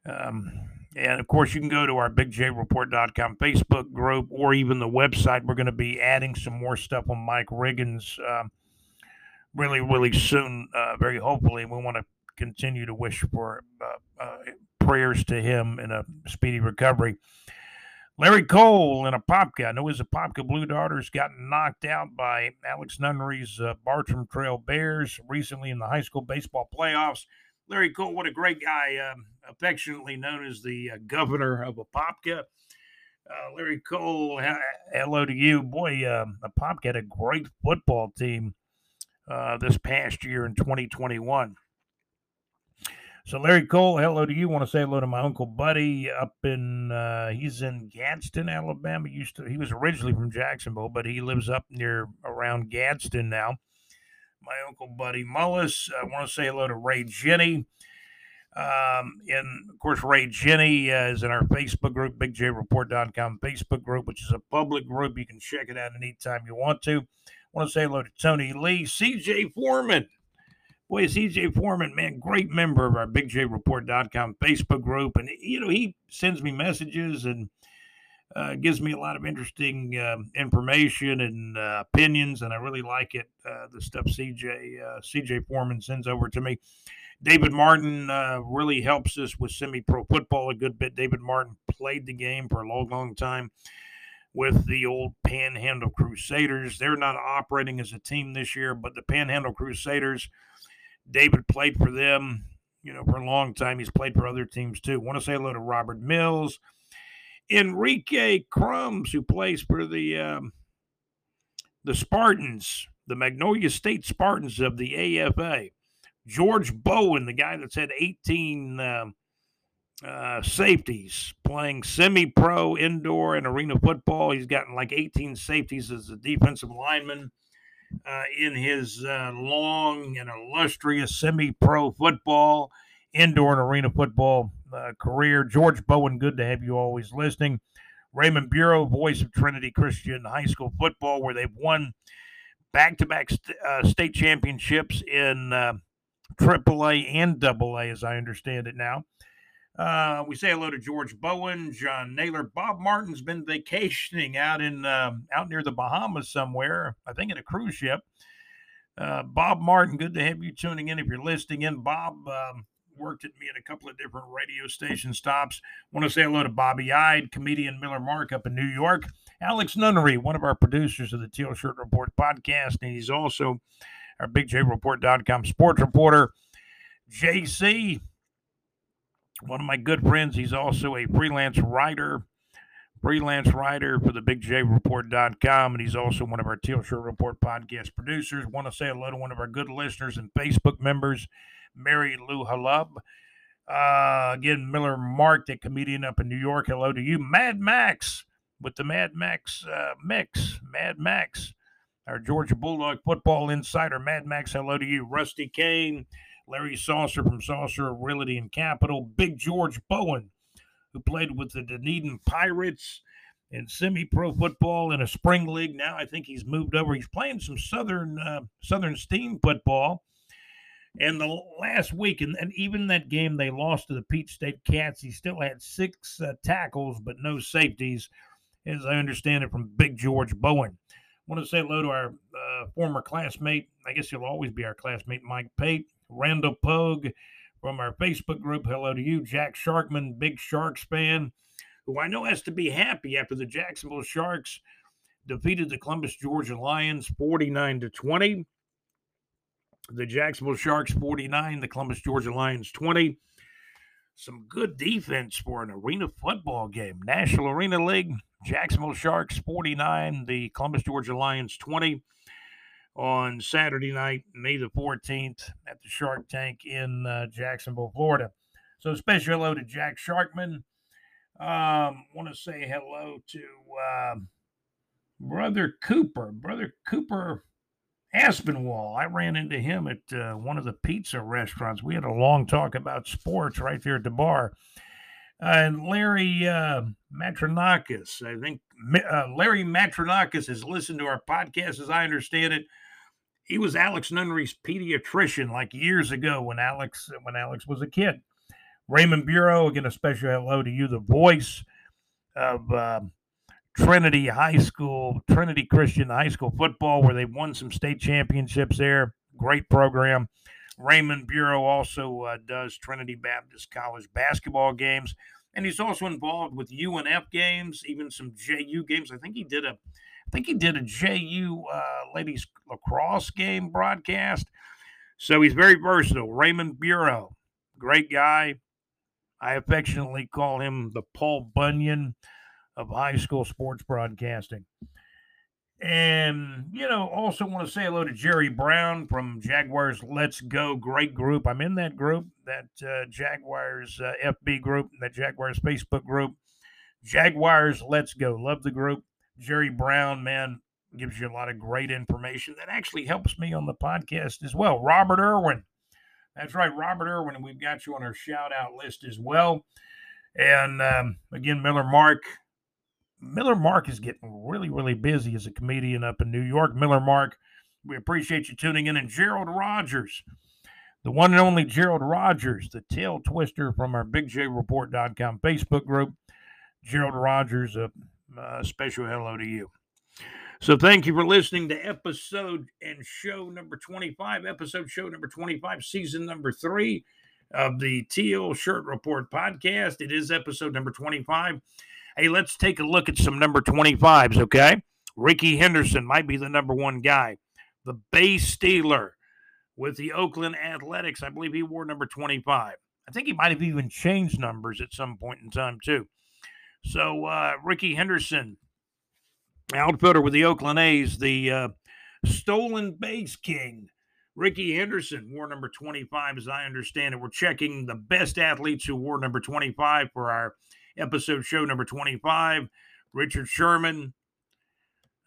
Um, and of course, you can go to our bigjreport.com Facebook group or even the website. We're going to be adding some more stuff on Mike Riggins uh, really, really soon, uh, very hopefully. We want to continue to wish for uh, uh, prayers to him in a speedy recovery. Larry Cole and Apopka. I know his Apopka Blue Darters got knocked out by Alex Nunnery's uh, Bartram Trail Bears recently in the high school baseball playoffs. Larry Cole, what a great guy, um, affectionately known as the uh, governor of Apopka. Uh, Larry Cole, ha- hello to you. Boy, uh, Apopka had a great football team uh, this past year in 2021. So, Larry Cole, hello to you. Want to say hello to my uncle Buddy up in, uh, he's in Gadsden, Alabama. Used to, he was originally from Jacksonville, but he lives up near around Gadsden now my uncle Buddy Mullis. I want to say hello to Ray Jenny. Um, and of course, Ray Jenny uh, is in our Facebook group, bigjreport.com Facebook group, which is a public group. You can check it out anytime you want to. I want to say hello to Tony Lee, CJ Foreman. Boy, CJ Foreman, man, great member of our bigjreport.com Facebook group. And, you know, he sends me messages and uh, gives me a lot of interesting uh, information and uh, opinions, and I really like it. Uh, the stuff CJ uh, CJ Foreman sends over to me. David Martin uh, really helps us with semi-pro football a good bit. David Martin played the game for a long, long time with the old Panhandle Crusaders. They're not operating as a team this year, but the Panhandle Crusaders, David played for them, you know, for a long time. He's played for other teams too. Want to say hello to Robert Mills. Enrique Crumbs, who plays for the um, the Spartans, the Magnolia State Spartans of the AFA. George Bowen, the guy that's had 18 uh, uh, safeties playing semi pro, indoor, and arena football. He's gotten like 18 safeties as a defensive lineman uh, in his uh, long and illustrious semi pro football, indoor, and arena football uh, career. George Bowen, good to have you always listening. Raymond Bureau, voice of Trinity Christian High School football, where they've won back to back state championships in uh, AAA and AA, as I understand it now. Uh, we say hello to George Bowen, John Naylor. Bob Martin's been vacationing out in uh, out near the Bahamas somewhere, I think in a cruise ship. Uh, Bob Martin, good to have you tuning in. If you're listening in, Bob, um, worked at me at a couple of different radio station stops. Want to say hello to Bobby Ide, comedian Miller Mark up in New York. Alex Nunnery, one of our producers of the Teal Shirt Report podcast, and he's also our BigJReport.com sports reporter. JC, one of my good friends, he's also a freelance writer, freelance writer for the BigJReport.com, and he's also one of our Teal Shirt Report podcast producers. Want to say hello to one of our good listeners and Facebook members, Mary Lou Halub. Uh, again, Miller Mark, the comedian up in New York. Hello to you. Mad Max with the Mad Max uh, mix. Mad Max, our Georgia Bulldog football insider. Mad Max, hello to you. Rusty Kane, Larry Saucer from Saucer Realty and Capital. Big George Bowen, who played with the Dunedin Pirates in semi-pro football in a spring league. Now I think he's moved over. He's playing some Southern uh, Southern Steam football. And the last week, and, and even that game they lost to the Peach State Cats, he still had six uh, tackles but no safeties, as I understand it from Big George Bowen. I want to say hello to our uh, former classmate. I guess he'll always be our classmate, Mike Pate, Randall Pogue from our Facebook group. Hello to you, Jack Sharkman, big Sharks fan, who I know has to be happy after the Jacksonville Sharks defeated the Columbus, Georgia Lions 49 to 20 the Jacksonville Sharks 49, the Columbus, Georgia Lions 20. Some good defense for an arena football game. National Arena League, Jacksonville Sharks 49, the Columbus, Georgia Lions 20 on Saturday night, May the 14th, at the Shark Tank in uh, Jacksonville, Florida. So, special hello to Jack Sharkman. Um, want to say hello to uh, Brother Cooper. Brother Cooper Aspinwall. I ran into him at uh, one of the pizza restaurants. We had a long talk about sports right there at the bar. Uh, and Larry uh, Matronakis, I think uh, Larry Matronakis has listened to our podcast, as I understand it. He was Alex Nunnery's pediatrician like years ago when Alex when Alex was a kid. Raymond Bureau, again, a special hello to you, the voice of uh, Trinity High School, Trinity Christian High School football, where they won some state championships there. Great program. Raymond Bureau also uh, does Trinity Baptist College basketball games, and he's also involved with UNF games, even some JU games. I think he did a, I think he did a JU uh, ladies lacrosse game broadcast. So he's very versatile. Raymond Bureau, great guy. I affectionately call him the Paul Bunyan of high school sports broadcasting. And, you know, also want to say hello to Jerry Brown from Jaguars Let's Go. Great group. I'm in that group, that uh, Jaguars uh, FB group, that Jaguars Facebook group. Jaguars Let's Go. Love the group. Jerry Brown, man, gives you a lot of great information that actually helps me on the podcast as well. Robert Irwin. That's right, Robert Irwin. We've got you on our shout out list as well. And um, again, Miller Mark, Miller Mark is getting really, really busy as a comedian up in New York. Miller Mark, we appreciate you tuning in. And Gerald Rogers, the one and only Gerald Rogers, the tail twister from our BigJReport.com Facebook group. Gerald Rogers, a, a special hello to you. So thank you for listening to episode and show number 25, episode show number 25, season number three of the Teal Shirt Report podcast. It is episode number 25. Hey, let's take a look at some number 25s, okay? Rickey Henderson might be the number one guy. The base stealer with the Oakland Athletics, I believe he wore number 25. I think he might have even changed numbers at some point in time, too. So, uh, Rickey Henderson, outfielder with the Oakland A's, the uh, stolen base king. Rickey Henderson wore number 25, as I understand it. We're checking the best athletes who wore number 25 for our episode show number 25. Richard Sherman.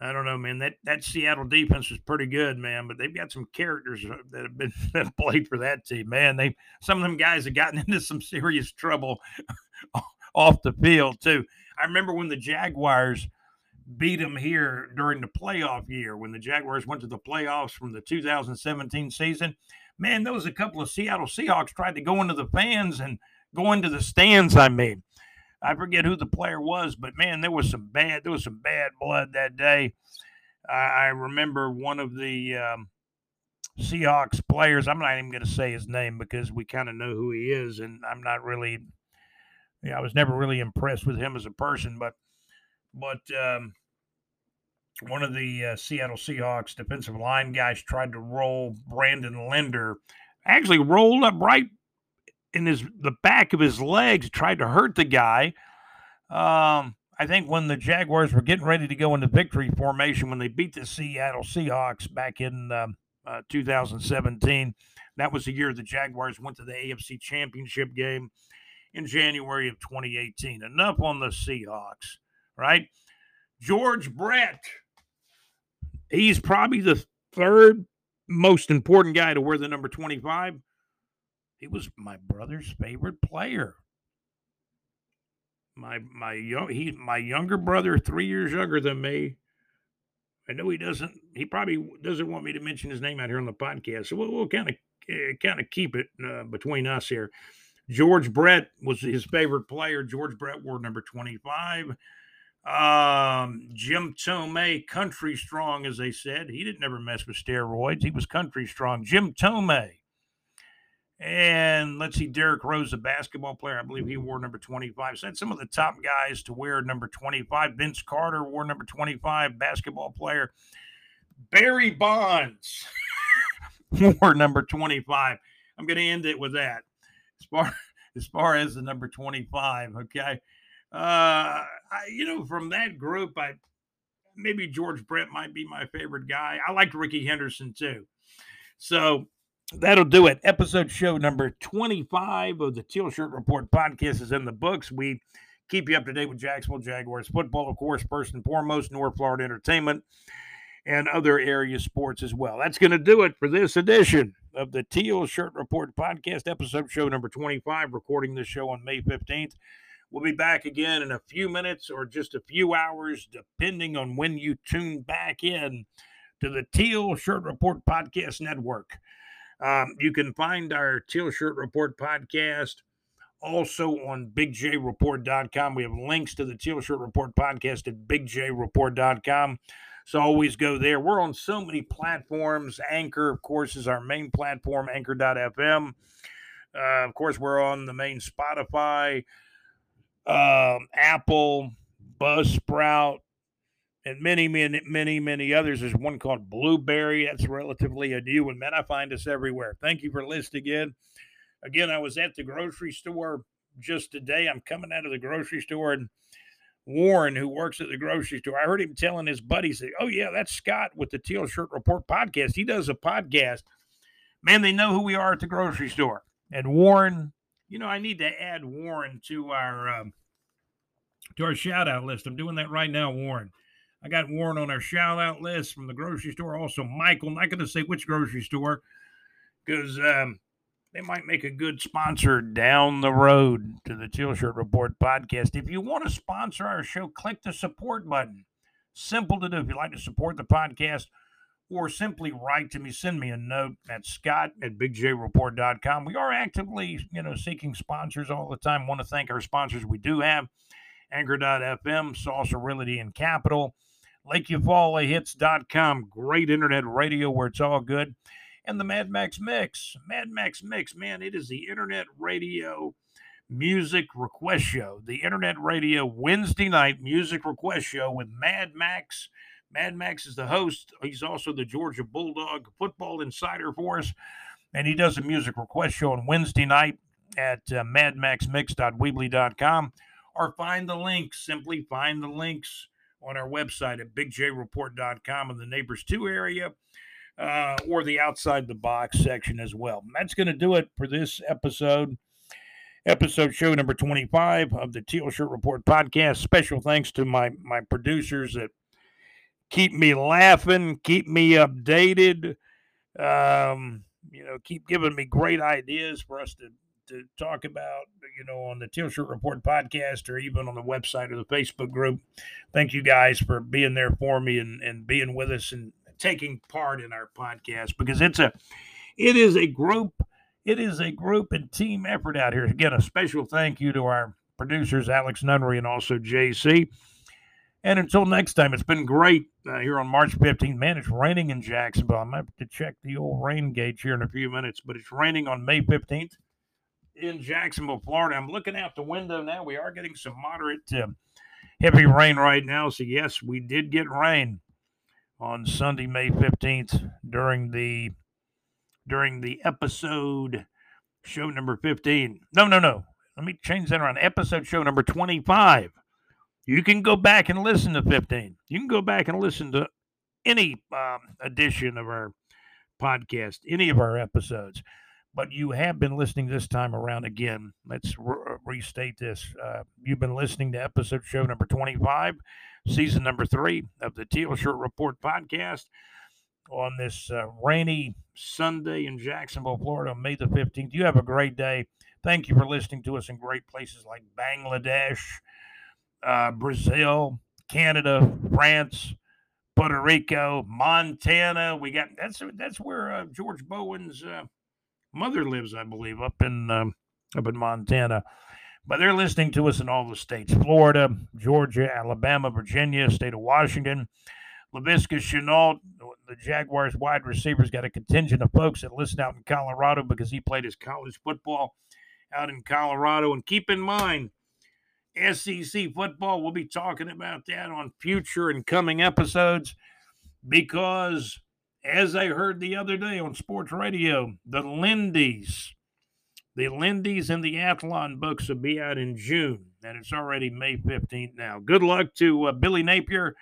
I don't know, man. That that Seattle defense was pretty good, man. But they've got some characters that have been that played for that team, man. They some of them guys have gotten into some serious trouble off the field too. I remember when the Jaguars beat them here during the playoff year when the Jaguars went to the playoffs from the 2017 season. Man, there was a couple of Seattle Seahawks tried to go into the fans and go into the stands. I mean, I forget who the player was, but man, there was some bad there was some bad blood that day. I, I remember one of the um, Seahawks players. I'm not even going to say his name because we kind of know who he is, and I'm not really. Yeah, I was never really impressed with him as a person, but but um, one of the uh, Seattle Seahawks defensive line guys tried to roll Brandon Linder, actually rolled up right in his the back of his legs, tried to hurt the guy. Um, I think when the Jaguars were getting ready to go into victory formation when they beat the Seattle Seahawks back in um, uh, 2017, that was the year the Jaguars went to the AFC Championship game in January of 2018. Enough on the Seahawks, right? George Brett, he's probably the third most important guy to wear the number 25 he was my brother's favorite player. my my young he my younger brother, three years younger than me. I know he doesn't. He probably doesn't want me to mention his name out here on the podcast, so we'll, kind of kind of keep it uh, between us here. George Brett was his favorite player. George Brett wore number twenty five. Um, Jim Thome, country strong, as they said. He didn't ever mess with steroids. He was country strong. Jim Thome. And let's see, Derrick Rose, a basketball player. I believe he wore number 25. Said some of the top guys to wear number 25. Vince Carter wore number 25, basketball player. Barry Bonds wore number 25. I'm going to end it with that. As far as far as the number 25, okay. Uh, I, you know, from that group, I maybe George Brett might be my favorite guy. I liked Rickey Henderson too. So that'll do it. Episode show number 25 of the Teal Shirt Report podcast is in the books. We keep you up to date with Jacksonville Jaguars football, of course, first and foremost, North Florida entertainment and other area sports as well. That's going to do it for this edition of the Teal Shirt Report podcast, episode show number 25, recording this show on May 15th. We'll be back again in a few minutes or just a few hours, depending on when you tune back in to the Teal Shirt Report Podcast Network. Um, you can find our Teal Shirt Report podcast also on bigjreport.com. We have links to the Teal Shirt Report podcast at bigjreport.com. So always go there. We're on so many platforms. Anchor, of course, is our main platform, anchor.fm. Uh, of course, we're on the main Spotify, um, Apple, Buzzsprout, and many, many, many, many others. There's one called Blueberry. That's relatively a new one. Man, I find us everywhere. Thank you for listening in. Again, I was at the grocery store just today. I'm coming out of the grocery store and Warren, who works at the grocery store, I heard him telling his buddies, "Oh yeah, that's Scott with the Teal Shirt Report podcast. He does a podcast. Man, they know who we are at the grocery store." And Warren, you know, I need to add Warren to our um, to our shout out list. I'm doing that right now, Warren. I got Warren on our shout out list from the grocery store. Also, Michael. Not going to say which grocery store because um, they might make a good sponsor down the road to the Teal Shirt Report podcast. If you want to sponsor our show, click the support button. Simple to do. If you'd like to support the podcast, or simply write to me, send me a note at scott at bigjreport.com. We are actively, you know, seeking sponsors all the time. Want to thank our sponsors we do have. Anchor.fm, Realty and Capital, LakeUvalleHits.com, great internet radio where it's all good, and the Mad Max Mix. Mad Max Mix, man, it is the internet radio music request show. The internet radio Wednesday night music request show with Mad Max. Mad Max is the host. He's also the Georgia Bulldog football insider for us. And he does a music request show on Wednesday night at uh, madmaxmix.weebly.com or find the links. Simply find the links on our website at bigjreport.com in the Neighbors 2 area uh, or the outside the box section as well. That's going to do it for this episode. Episode show number 25 of the Teal Shirt Report podcast. Special thanks to my my producers that keep me laughing, keep me updated, um, you know, keep giving me great ideas for us to to talk about, you know, on the Teal Shirt Report podcast or even on the website or the Facebook group. Thank you guys for being there for me and, and being with us and taking part in our podcast because it's a it is a group it is a group and team effort out here. Again, a special thank you to our producers Alex Nunnery and also JC. And until next time, it's been great uh, here on March 15th. Man, it's raining in Jacksonville. I'm going to have to check the old rain gauge here in a few minutes, but it's raining on May 15th in Jacksonville, Florida. I'm looking out the window now. We are getting some moderate to heavy rain right now. So, yes, we did get rain on Sunday, May 15th during the during the episode show number 15. No, no, no. Let me change that around. Episode show number 25. You can go back and listen to 15. You can go back and listen to any um, edition of our podcast, any of our episodes. But you have been listening this time around again. Let's re- uh, restate this. Uh, you've been listening to episode show number 25, season number three of the Teal Shirt Report podcast on this uh, rainy Sunday in Jacksonville, Florida, May the 15th. You have a great day. Thank you for listening to us in great places like Bangladesh, uh, Brazil, Canada, France, Puerto Rico, Montana. We got that's that's where uh, George Bowen's uh, mother lives, I believe, up in um, up in Montana. But they're listening to us in all the states: Florida, Georgia, Alabama, Virginia, state of Washington, Laviska Shenault, the Jaguars wide receivers, got a contingent of folks that listen out in Colorado because he played his college football out in Colorado. And keep in mind, SEC football, we'll be talking about that on future and coming episodes because, as I heard the other day on sports radio, the Lindy's, the Lindy's and the Athlon books will be out in June, and it's already May 15th now. Good luck to uh, Billy Napier.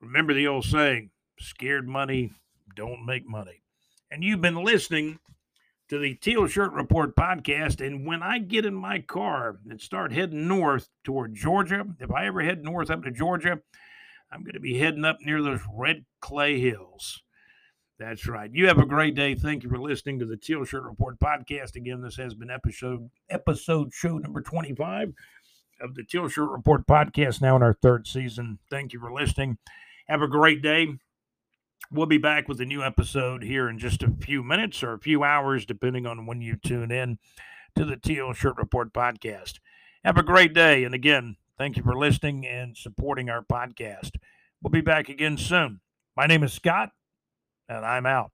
Remember the old saying, scared money don't make money. And you've been listening to the Teal Shirt Report podcast. And when I get in my car and start heading north toward Georgia, if I ever head north up to Georgia, I'm going to be heading up near those red clay hills. That's right. You have a great day. Thank you for listening to the Teal Shirt Report podcast. Again, this has been episode episode show number 25 of the Teal Shirt Report podcast, now in our third season. Thank you for listening. Have a great day. We'll be back with a new episode here in just a few minutes or a few hours, depending on when you tune in to the Teal Shirt Report podcast. Have a great day. And again, Thank you for listening and supporting our podcast. We'll be back again soon. My name is Scott, and I'm out.